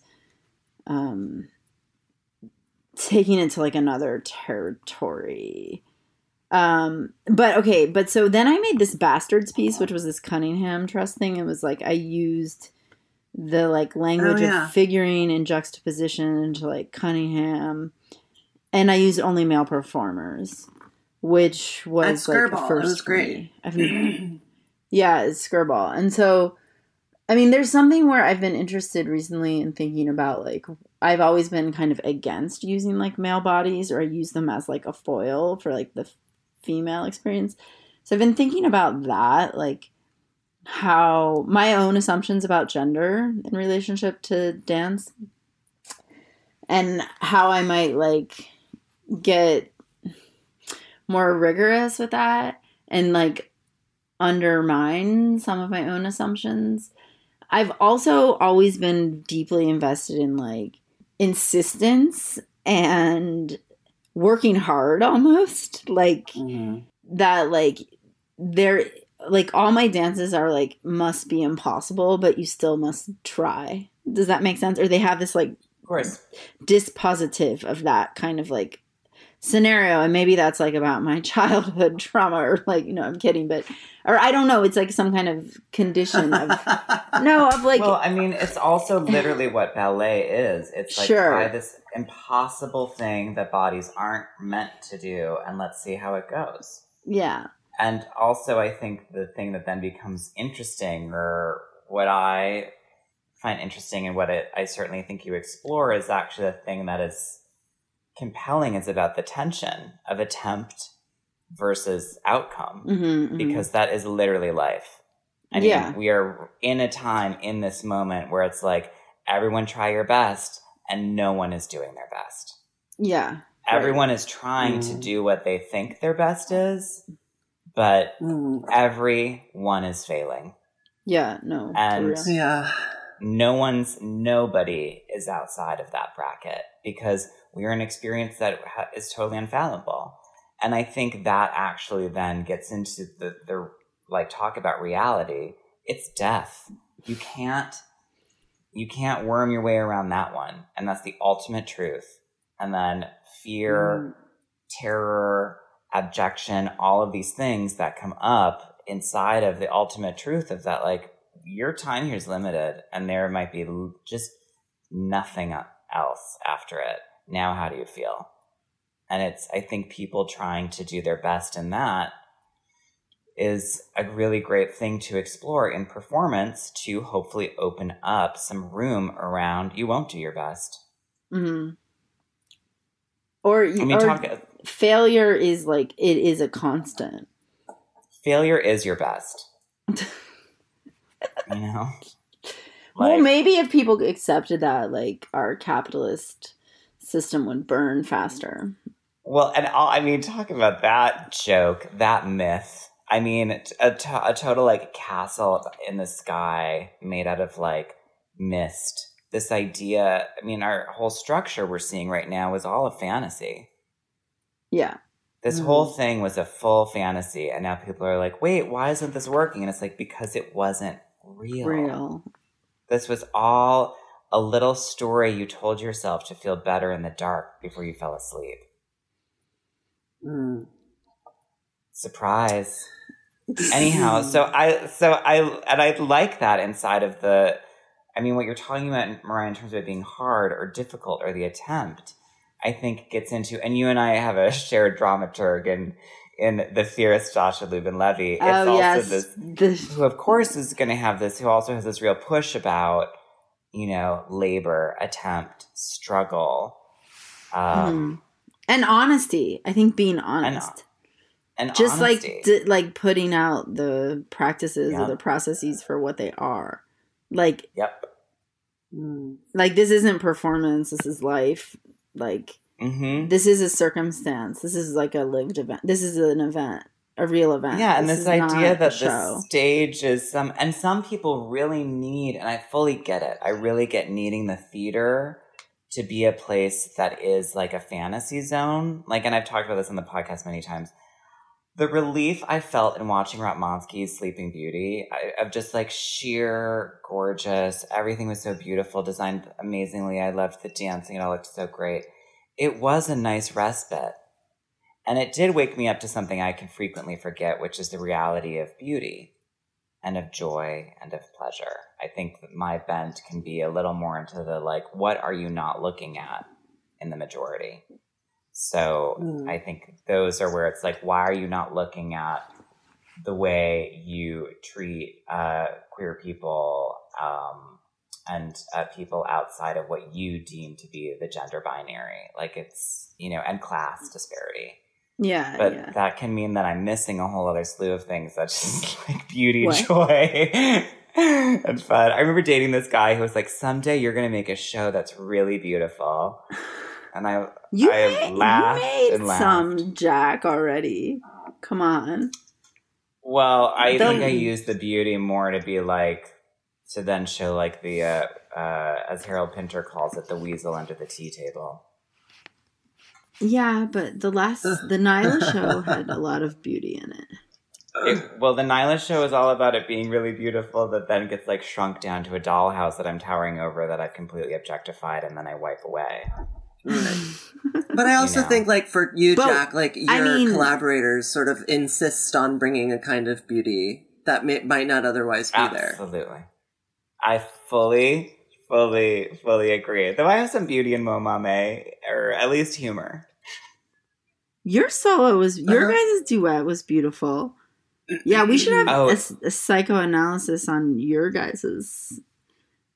um taking it to like another territory. Um, but okay, but so then I made this bastards piece, which was this Cunningham Trust thing. It was like I used the like language Oh, yeah. of figuring and juxtaposition to like Cunningham, and I used only male performers, which was like a Skirball, it first was great. I've yeah, it's Skirball. And so, I mean, there's something where I've been interested recently in thinking about like, I've always been kind of against using like male bodies or I use them as like a foil for like the female experience. So I've been thinking about that, like how my own assumptions about gender in relationship to dance and how I might like get more rigorous with that and like undermine some of my own assumptions. I've also always been deeply invested in like insistence and working hard almost. Like Mhm. that like there like all my dances are like must be impossible, but you still must try. Does that make sense? Or they have this like Of course. dispositive of that kind of like scenario and maybe that's like about my childhood trauma or like you know i'm kidding but or i don't know it's like some kind of condition of no of like well, I mean, it's also literally what ballet is. It's like Sure. try this impossible thing that bodies aren't meant to do, and let's see how it goes. yeah And also, I think the thing that then becomes interesting, or what I find interesting, and what it, I certainly think you explore, is actually the thing that is compelling is about the tension of attempt versus outcome, Mhm, mhm. because that is literally life. I mean, Yeah. we are in a time in this moment where it's like everyone try your best, and no one is doing their best. yeah Everyone is trying to Mm. do what they think their best is, but Mm. everyone is failing yeah no And- Yeah. no one's nobody is outside of that bracket because we're an experience that is totally unfathomable. and i think that actually then gets into the, the like talk about reality. It's death. You can't you can't worm your way around that one. And that's the ultimate truth. And then fear mm. terror, abjection, all of these things that come up inside of the ultimate truth of that, like, your time here is limited and there might be just nothing else after it. Now, how do you feel? And it's, I think people trying to do their best in that is a really great thing to explore in performance to hopefully open up some room around you won't do your best. Mhm. or, I mean, or talk, failure is like it is a constant failure is your best. you know? Well maybe if people accepted that like our capitalist system would burn faster well, and all, I mean, talk about that joke, that myth. I mean, a, a total like castle in the sky made out of like mist. This idea, I mean, our whole structure we're seeing right now is all a fantasy. yeah This Mm. whole thing was a full fantasy, and now people are like, wait, why isn't this working? And it's like, because it wasn't real. real This was all a little story you told yourself to feel better in the dark before you fell asleep. Mm. Surprise. Anyhow, so I so I and I like that inside of the I mean what you're talking about Mariah in terms of it being hard or difficult or the attempt, I think gets into and you and I have a shared dramaturg in in the theorist Joshua Lubin Levy. It's oh also yes this the, who of course is going to have this who also has this real push about you know labor attempt struggle um Mhm. and honesty i think being honest and just honesty. like d- like putting out the practices Yeah. or the processes for what they are like yep Mm. like this isn't performance this is life like hmm this is a circumstance this is like a lived event this is an event a real event yeah and this, is idea that the stage is some and some people really need and i fully get it i really get needing the theater to be a place that is like a fantasy zone like and i've talked about this on the podcast many times the relief I felt in watching Ratmansky's Sleeping Beauty I, of just like sheer gorgeous. Everything was so beautiful, designed amazingly. I loved the dancing; it all looked so great. It was a nice respite, and it did wake me up to something I can frequently forget, which is the reality of beauty, and of joy and of pleasure. I think that my bent can be a little more into the like, what are you not looking at in the majority? So Mm. I think those are where it's like, why are you not looking at the way you treat uh, queer people um, and uh, people outside of what you deem to be the gender binary? Like it's, you know, and class disparity. yeah But yeah that can mean that I'm missing a whole other slew of things that's just like beauty, What? joy, and fun. I remember dating this guy who was like, someday you're going to make a show that's really beautiful. And I, you I made, laughed you made and laughed. some jack already come on Well, I Don't- think I use the beauty more to be like to then show like the uh, uh, as Harold Pinter calls it, the weasel under the tea table. Yeah, but the last the Nyla show had a lot of beauty in it. It, well, the Nyla show is all about it being really beautiful that then gets like shrunk down to a dollhouse that I'm towering over that I've completely objectified and then I wipe away. But I also know. think, like, for you, But, Jack, like, your I mean- collaborators sort of insist on bringing a kind of beauty that may, might not otherwise be there. Absolutely. I fully, fully, fully agree. Though I have some beauty in Momame, or at least humor. Your solo was your Uh-huh. guys' duet was beautiful. Yeah, we should have Oh. a s- a, psychoanalysis on your guys'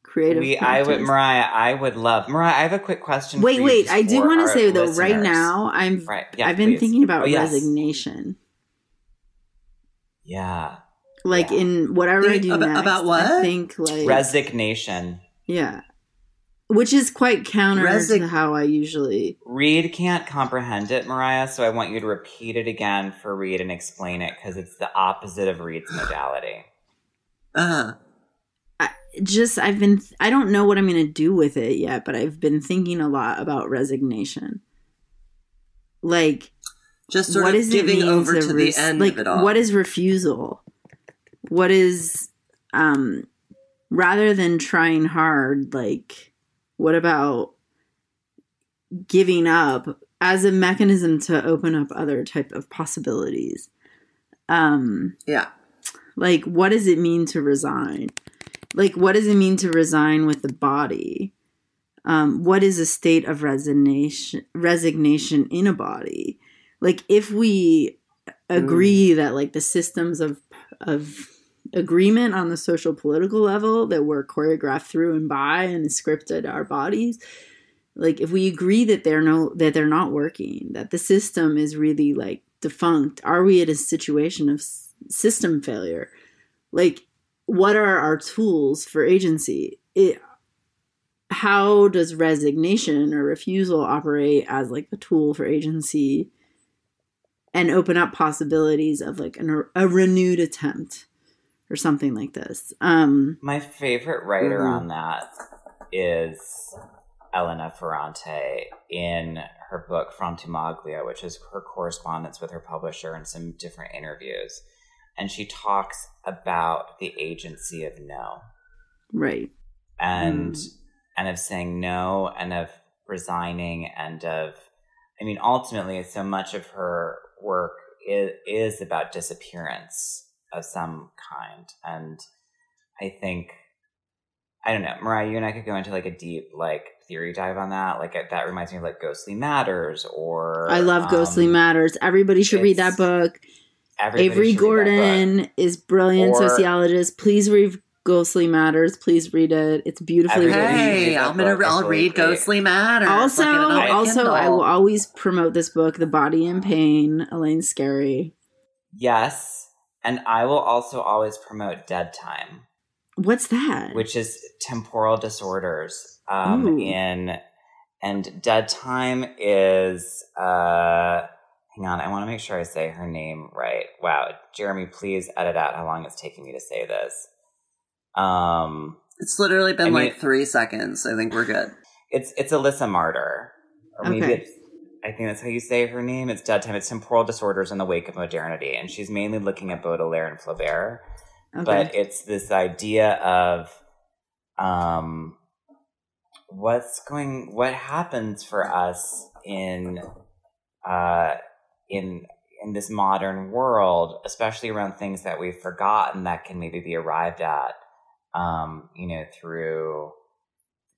creative. We, I would. Mariah, I would love. Mariah, I have a quick question. for Wait, wait. I do want to our say though, right now, I'm. Right. Yeah, I've been please. thinking about Oh, yes. resignation. Yeah. Like Yeah. in whatever I do about- next. about I what? think like Resignation. yeah, which is quite counter Resig- to how I usually. Reed can't comprehend it, Mariah, so I want you to repeat it again for Reed and explain it because it's the opposite of Reed's modality. Uh, huh. Just I've been. I don't know what I'm going to do with it yet, but I've been thinking a lot about resignation. Like just sort what of does giving mean over to, to, res- the end like of it all. what is refusal what is um rather than trying hard like what about giving up as a mechanism to open up other type of possibilities? Um yeah. like what does it mean to resign? Like what does it mean to resign with the body? Um what is a state of resignation resignation in a body? Like if we agree that like the systems of of agreement on the social political level that we're choreographed through and by and scripted our bodies. Like if we agree that they're no that they're not working that the system is really like defunct are we at a situation of system failure? Like what are our tools for agency? It how does resignation or refusal operate as like a tool for agency and open up possibilities of like an, a renewed attempt or something like this um My favorite writer Mhm. on that is Elena Ferrante in her book Frantumaglia, which is her correspondence with her publisher and some different interviews. And she talks about the agency of no right and Mm. and of saying no and of resigning and of I mean ultimately so much of her work is, is about disappearance of some kind. And I think I don't know Mariah you and I could go into like a deep like theory dive on that. Like that reminds me of like Ghostly Matters or i love ghostly um, matters. Everybody should read that book. Everybody avery book. gordon is brilliant Or- sociologist. Please read ghostly matters please read it it's beautifully Everybody written Hey, I'm gonna. book. I I'll fully read. Ghostly Matters. also Look at it on my also i will always promote this book the body in pain Elaine Scarry yes and I will also always promote Dead Time what's that which is temporal disorders um, Ooh. in and dead time is uh hang on i want to make sure i say her name right wow jeremy please edit out how long it's taking me to say this um It's literally been I mean- like three seconds. I think we're good. it's it's Elissa Marder or maybe Okay. it's i think that's how you say her name it's dead time it's temporal disorders in the wake of modernity and she's mainly looking at baudelaire and flaubert okay but it's this idea of um what's going what happens for us in uh in in this modern world especially around things that we've forgotten that can maybe be arrived at um you know through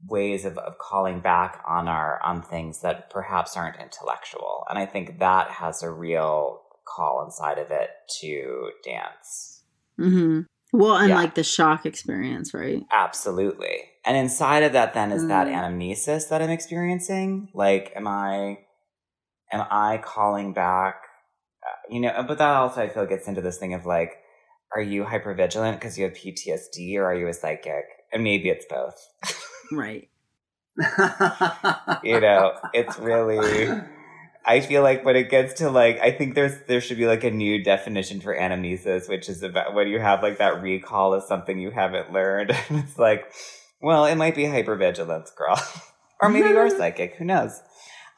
ways of, of calling back on our on things that perhaps aren't intellectual and i think that has a real call inside of it to dance hmm Well, and Yeah. like the shock experience, right? Absolutely. And inside of that then is that Mm. anamnesis that I'm experiencing. Like, am I, am I calling back, uh, you know, but that also I feel gets into this thing of like, are you hypervigilant because you have PTSD or are you a psychic? And maybe it's both. Right. you know, it's really, I feel like when it gets to like, I think there's there should be like a new definition for anamnesis, which is about when you have like that recall of something you haven't learned. And it's like, well, it might be hypervigilance, girl, or maybe you're psychic. Who knows?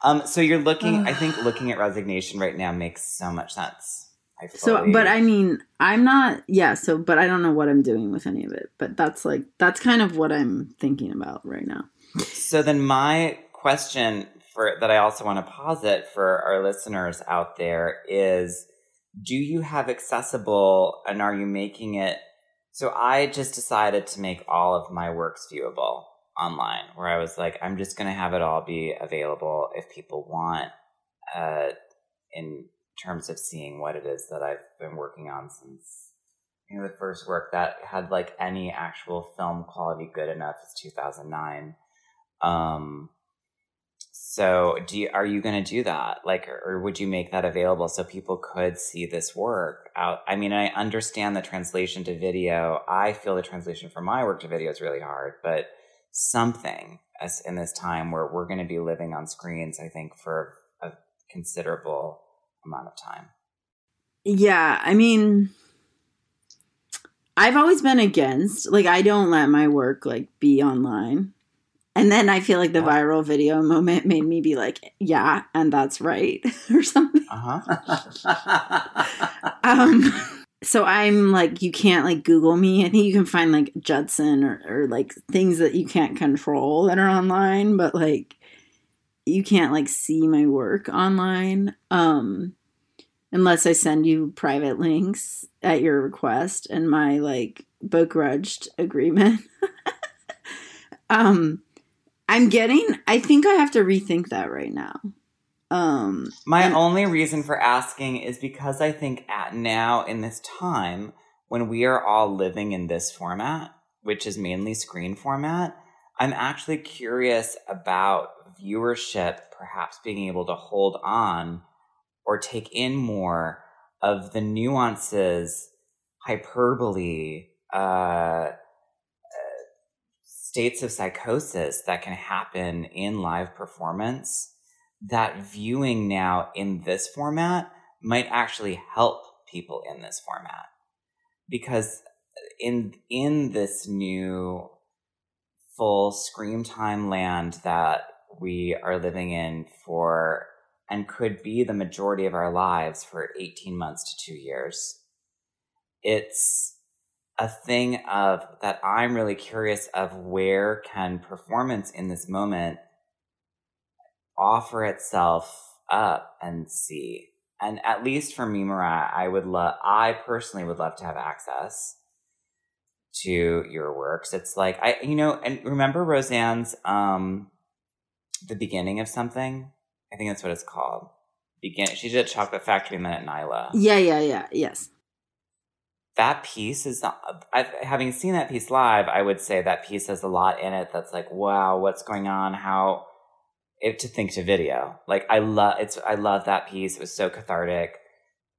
Um, so you're looking. I think looking at resignation right now makes so much sense. I So, but I mean, I'm not, yeah, so, but I don't know what I'm doing with any of it. But that's like, that's kind of what I'm thinking about right now. So then my question for that I also want to posit for our listeners out there is do you have accessible and are you making it so I just decided to make all of my works viewable online where I was like I'm just going to have it all be available if people want uh in terms of seeing what it is that I've been working on since you know the first work that had like any actual film quality good enough is 2009 um, so do you, are you going to do that? Like, or, would you make that available so people could see this work out? I mean, I understand the translation to video. I feel the translation from my work to video is really hard, but something as in this time where we're going to be living on screens, I think for a considerable amount of time. Yeah, I mean, I've always been against, like, I don't let my work, like, be online. And then I feel like the Yeah. viral video moment made me be like, yeah, and that's right, or something. Uh huh. Um, so I'm like, you can't like Google me. I think you can find like Judson or, or like things that you can't control that are online, but like you can't like see my work online. Um, unless I send you private links at your request and my like begrudged agreement. um, I'm getting, I think I have to rethink that right now. Um, My And- only reason for asking is because I think at now in this time when we are all living in this format, which is mainly screen format, I'm actually curious about viewership perhaps being able to hold on or take in more of the nuances, hyperbole, uh, states of psychosis that can happen in live performance that viewing now in this format might actually help people in this format. Because in in this new full screen time land that we are living in for and could be the majority of our lives for 18 months to 2 years it's a thing of that I'm really curious of where can performance in this moment offer itself up and see. And at least for me, Mariah, I would love, I personally would love to have access to your works. It's like, I, you know, and remember Roseanne's, um, the beginning of something? I think that's what it's called. Begin, she did Chocolate Factory and then at Nyla yeah, yeah, yeah, yes. that piece is not, I've, having seen that piece live, I would say that piece has a lot in it that's like, wow, what's going on? How it to think to video. Like I love it's I love that piece. It was so cathartic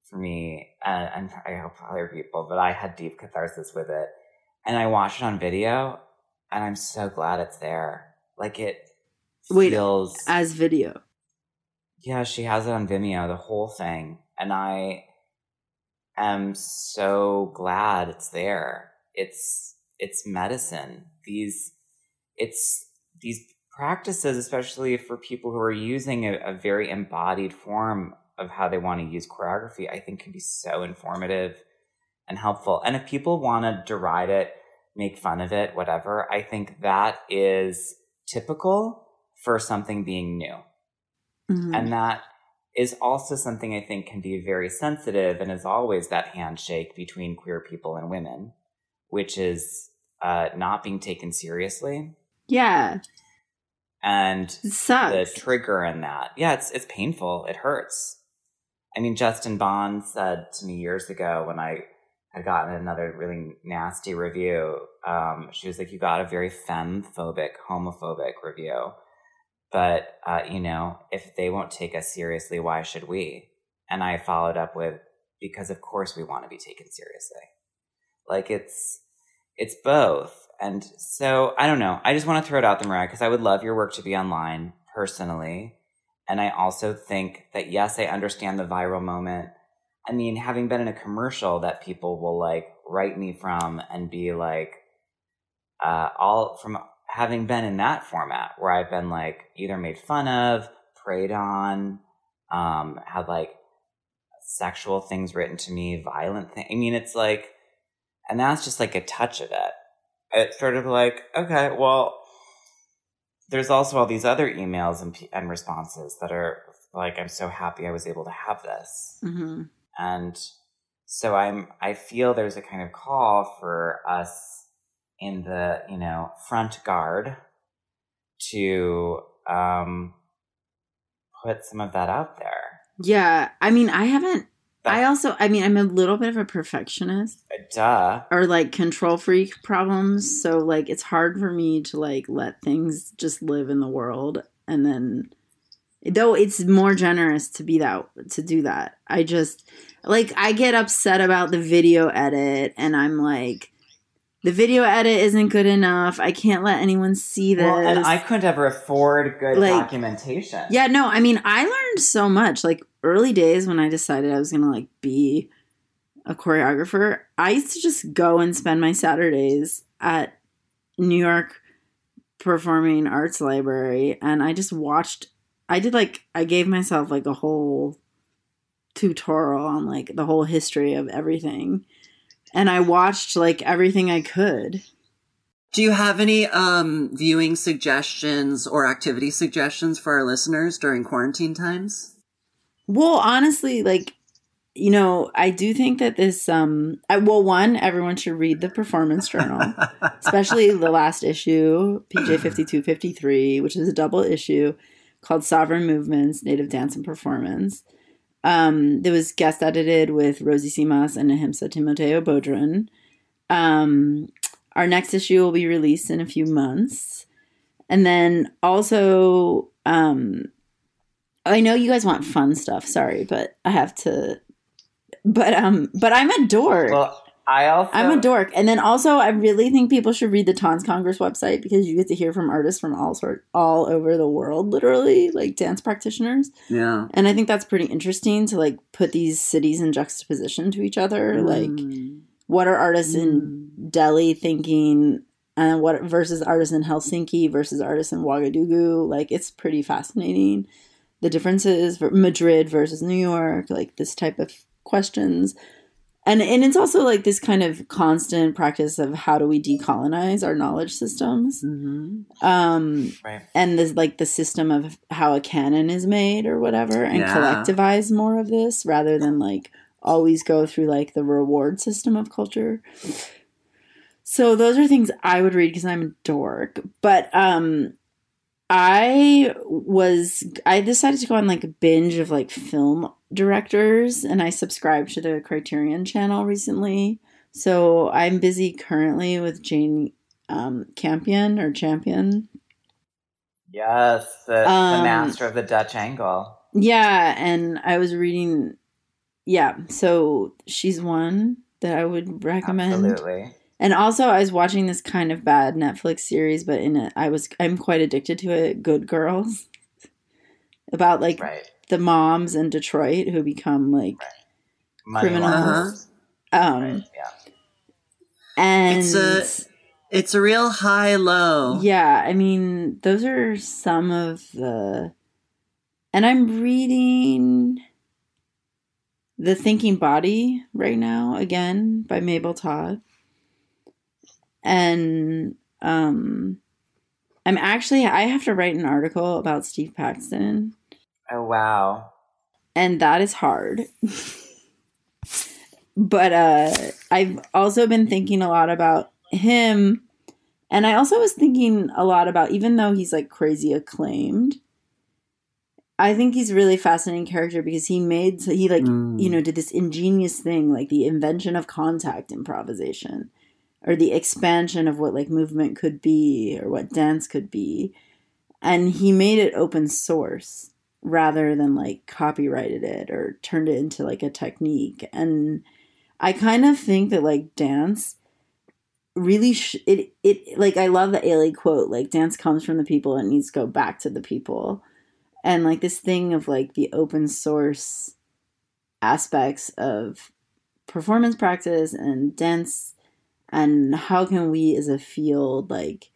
for me, and, and I hope other people. But I had deep catharsis with it, and I watched it on video, and I'm so glad it's there. Like it Wait, feels As video. yeah, she has it on Vimeo, the whole thing. And I am so glad it's there. It's it's medicine. These it's these practices, especially for people who are using a, a very embodied form of how they want to use choreography, I think can be so informative and helpful. And if people want to deride it, make fun of it, whatever, I think that is typical for something being new. Mhm. And that is also something I think can be very sensitive and is always that handshake between queer people and women, which is uh, not being taken seriously. yeah, And the trigger in that, yeah, it's it's painful. It hurts. I mean, Justin Bond said to me years ago when I had gotten another really nasty review. Um, she was like, "You got a very femme-phobic, homophobic review." But uh, you know if they won't take us seriously why should we? And i followed up with because of course we want to be taken seriously. Like it's it's both. And so i don't know. I just want to throw it out there mariah because i would love your work to be online personally. And I also think that, yes, I understand the viral moment. I mean, having been in a commercial that people will like write me from and be like, uh, all from having been in that format where I've been like either made fun of, preyed on, um, had like sexual things written to me, violent things. I mean, it's like, and that's just like a touch of it. It's sort of like, okay, well, there's also all these other emails and, and responses that are like, I'm so happy I was able to have this. Mm-hmm. And so I'm, I feel there's a kind of call for us in the, you know, front guard to, um, put some of that out there. Yeah, I mean, I haven't. I also, I mean, I'm a little bit of a perfectionist Duh. or like control freak problems. So, like, it's hard for me to like let things just live in the world. And then, though it's more generous to be that, to do that, I just, like, I get upset about the video edit and I'm like, the video edit isn't good enough. I can't let anyone see this. Well, and I couldn't ever afford good Like- documentation. Yeah, no, I mean, I learned so much. Like early days when I decided I was gonna like be a choreographer, I used to just go and spend my Saturdays at New York Performing Arts Library, and I just watched. I did like I gave myself like a whole tutorial on like the whole history of everything, and I watched like everything I could. Do you have any um, viewing suggestions or activity suggestions for our listeners during quarantine times? Well, honestly, like you know, I do think that this um I, well one everyone should read the performance journal, especially the last issue, PJ 5253, which is a double issue called Sovereign Movements, Native Dance and Performance. Um was guest edited with Rosy Simas and Ahimsa Timoteo Bodhrán. Um our next issue will be released in a few months. And then also um I know you guys want fun stuff. Sorry, but I have to. But um, but I'm a dork. Well, I also I'm a dork, and then also I really think people should read the Tanzkongress website because you get to hear from artists from all sort all over the world, literally like dance practitioners, Yeah. and I think that's pretty interesting to like put these cities in juxtaposition to each other. Like, Mm. what are artists in Delhi thinking? And what versus artists in Helsinki versus artists in Ouagadougou? Like, it's pretty fascinating the differences for Madrid versus New York, like this type of questions. And and it's also like this kind of constant practice of how do we decolonize our knowledge systems. Mhm. Um right. and this like the system of how a canon is made or whatever and Yeah. collectivize more of this rather than like always go through like the reward system of culture. So those are things I would read because I'm a dork. But um I was I decided to go on like a binge of like film directors and I subscribed to the Criterion channel recently. So I'm busy currently with Jane um Campion or Champion. Yes, the, the Um, master of the Dutch angle. Yeah, and I was reading yeah, so she's one that I would recommend. Absolutely. And also, I was watching this kind of bad Netflix series, but in it, I was I'm quite addicted to it. Good Girls, about like Right. The moms in Detroit who become like Money Criminals. launders. um Right. Yeah. and It's a- It's a real high low. yeah. I mean, those are some of the, and I'm reading the Thinking Body right now again by Mabel Todd, and um, I'm actually I have to write an article about Steve Paxton. Oh wow. and that is hard. but uh I've also been thinking a lot about him and I also was thinking a lot about even though he's like crazy acclaimed I think he's a really fascinating character because he made he like Mm. you know did this ingenious thing like the invention of contact improvisation or the expansion of what like movement could be or what dance could be and he made it open source rather than like copyrighted it or turned it into like a technique. And i kind of think that like dance really sh- it it like i love the Ailey quote like dance comes from the people and needs to go back to the people. And like this thing of like the open source aspects of performance practice and dance and how can we as a field like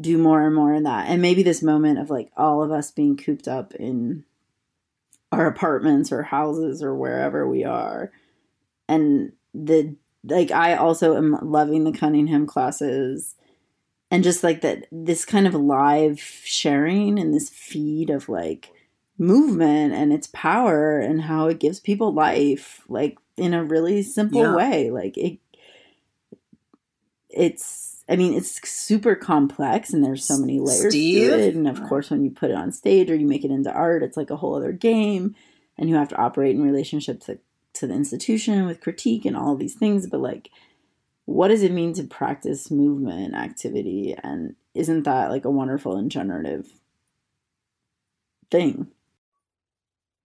do more and more in that. And maybe this moment of like all of us being cooped up in our apartments or houses or wherever we are. And the like i also am loving the cunningham classes and just like that this kind of live sharing and this feed of like movement and its power and how it gives people life like in a really simple Yeah. way. Like it it's i mean it's super complex and there's so many layers Steve? to it and of course when you put it on stage or you make it into art it's like a whole other game and you have to operate in relationship to, to the institution with critique and all these things but like what does it mean to practice movement activity and isn't that like a wonderful and generative thing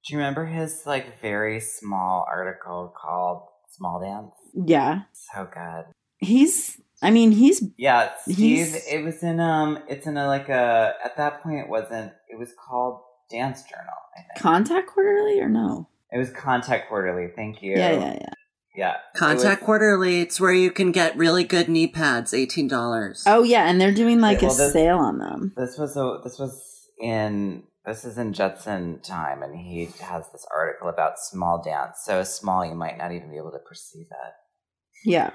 Do you remember his like very small article called Small Dance? yeah So good. he's i mean he's Yeah, Steve. He's- It was in um. It's in a like a. At that point, it wasn't. It was called Dance Journal. I think contact quarterly or no it was Contact Quarterly. Thank you. yeah yeah yeah yeah. Contact It was- Quarterly. It's where you can get really good knee pads, eighteen dollars. oh yeah and they're doing like Yeah, a this- sale on them This was a. This was in. This is in Judson time, and he has this article about small dance. So small, you might not even be able to perceive it. yeah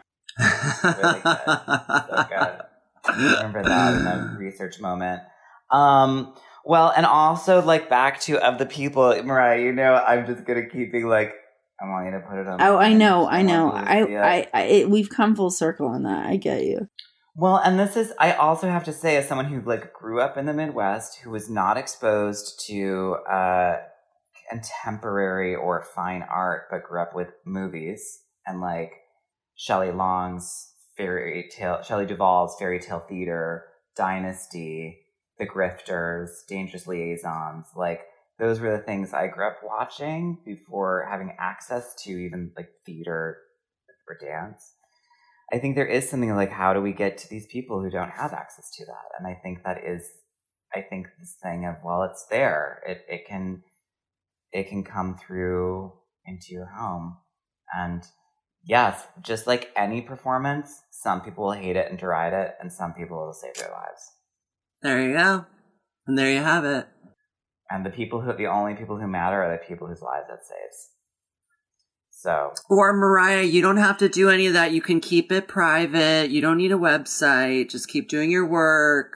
Really good. So good. remember that in a research moment. Um, well, and also like back to of the people, Mariah. You know, I'm just gonna keep being like, I want you to put it on. oh i know i know you i i, I it, we've come full circle on that i get you Well, and this is I also have to say as someone who like grew up in the Midwest who was not exposed to uh contemporary or fine art but grew up with movies and like Shelley Long's fairy tale Shelley Duvall's fairy tale theater, Dynasty, The Grifters, Dangerous Liaisons, like those were the things I grew up watching before having access to even like theater or dance. I think there is something like how do we get to these people who don't have access to that? And I think that is I think this thing of well it's there. It it can it can come through into your home. And yes, just like any performance, some people will hate it and deride it and some people will save their lives. There you go. And there you have it. And the people who the only people who matter are the people whose lives it saves. So Or Mariah, you don't have to do any of that. You can keep it private. You don't need a website. Just keep doing your work.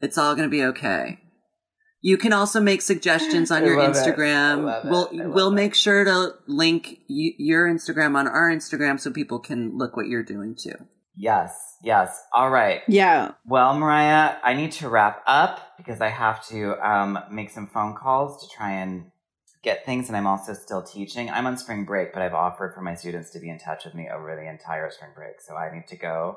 It's all going to be okay. You can also make suggestions on I your love it. I Instagram. love. We'll I love we'll it. make sure to link y- your Instagram on our Instagram so people can look what you're doing too. yes, yes. All right. yeah Well, Mariah, I need to wrap up because I have to um, make some phone calls to try and get things, and I'm also still teaching. I'm on spring break, but I've offered for my students to be in touch with me over the entire spring break, so I need to go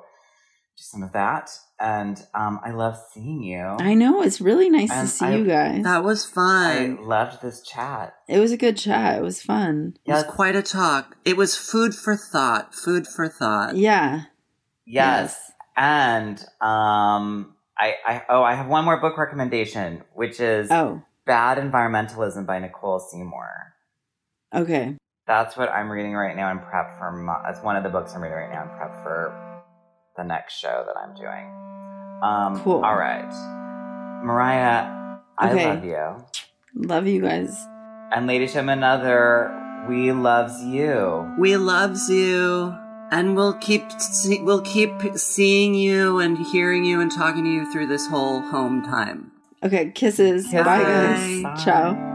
do some of that. And um, I love seeing you. i know it's really nice to see I- you guys That was fun. I loved this chat. it was a good chat it was fun It was Yes. quite a talk. It was food for thought. Food for thought. yeah Yes. And um, I, I oh, I have one more book recommendation, which is oh Bad Environmentalism by Nicole Seymour. okay That's what I'm reading right now in prep for. My, that's one of the books I'm reading right now in prep for the next show that I'm doing. Um, Cool. All right, Mariah, I Okay. love you, love you guys and Lady Shim another. We loves you. We loves you, and we'll keep see- we'll keep seeing you and hearing you and talking to you through this whole home time. okay kisses Kisses. bye guys Bye. ciao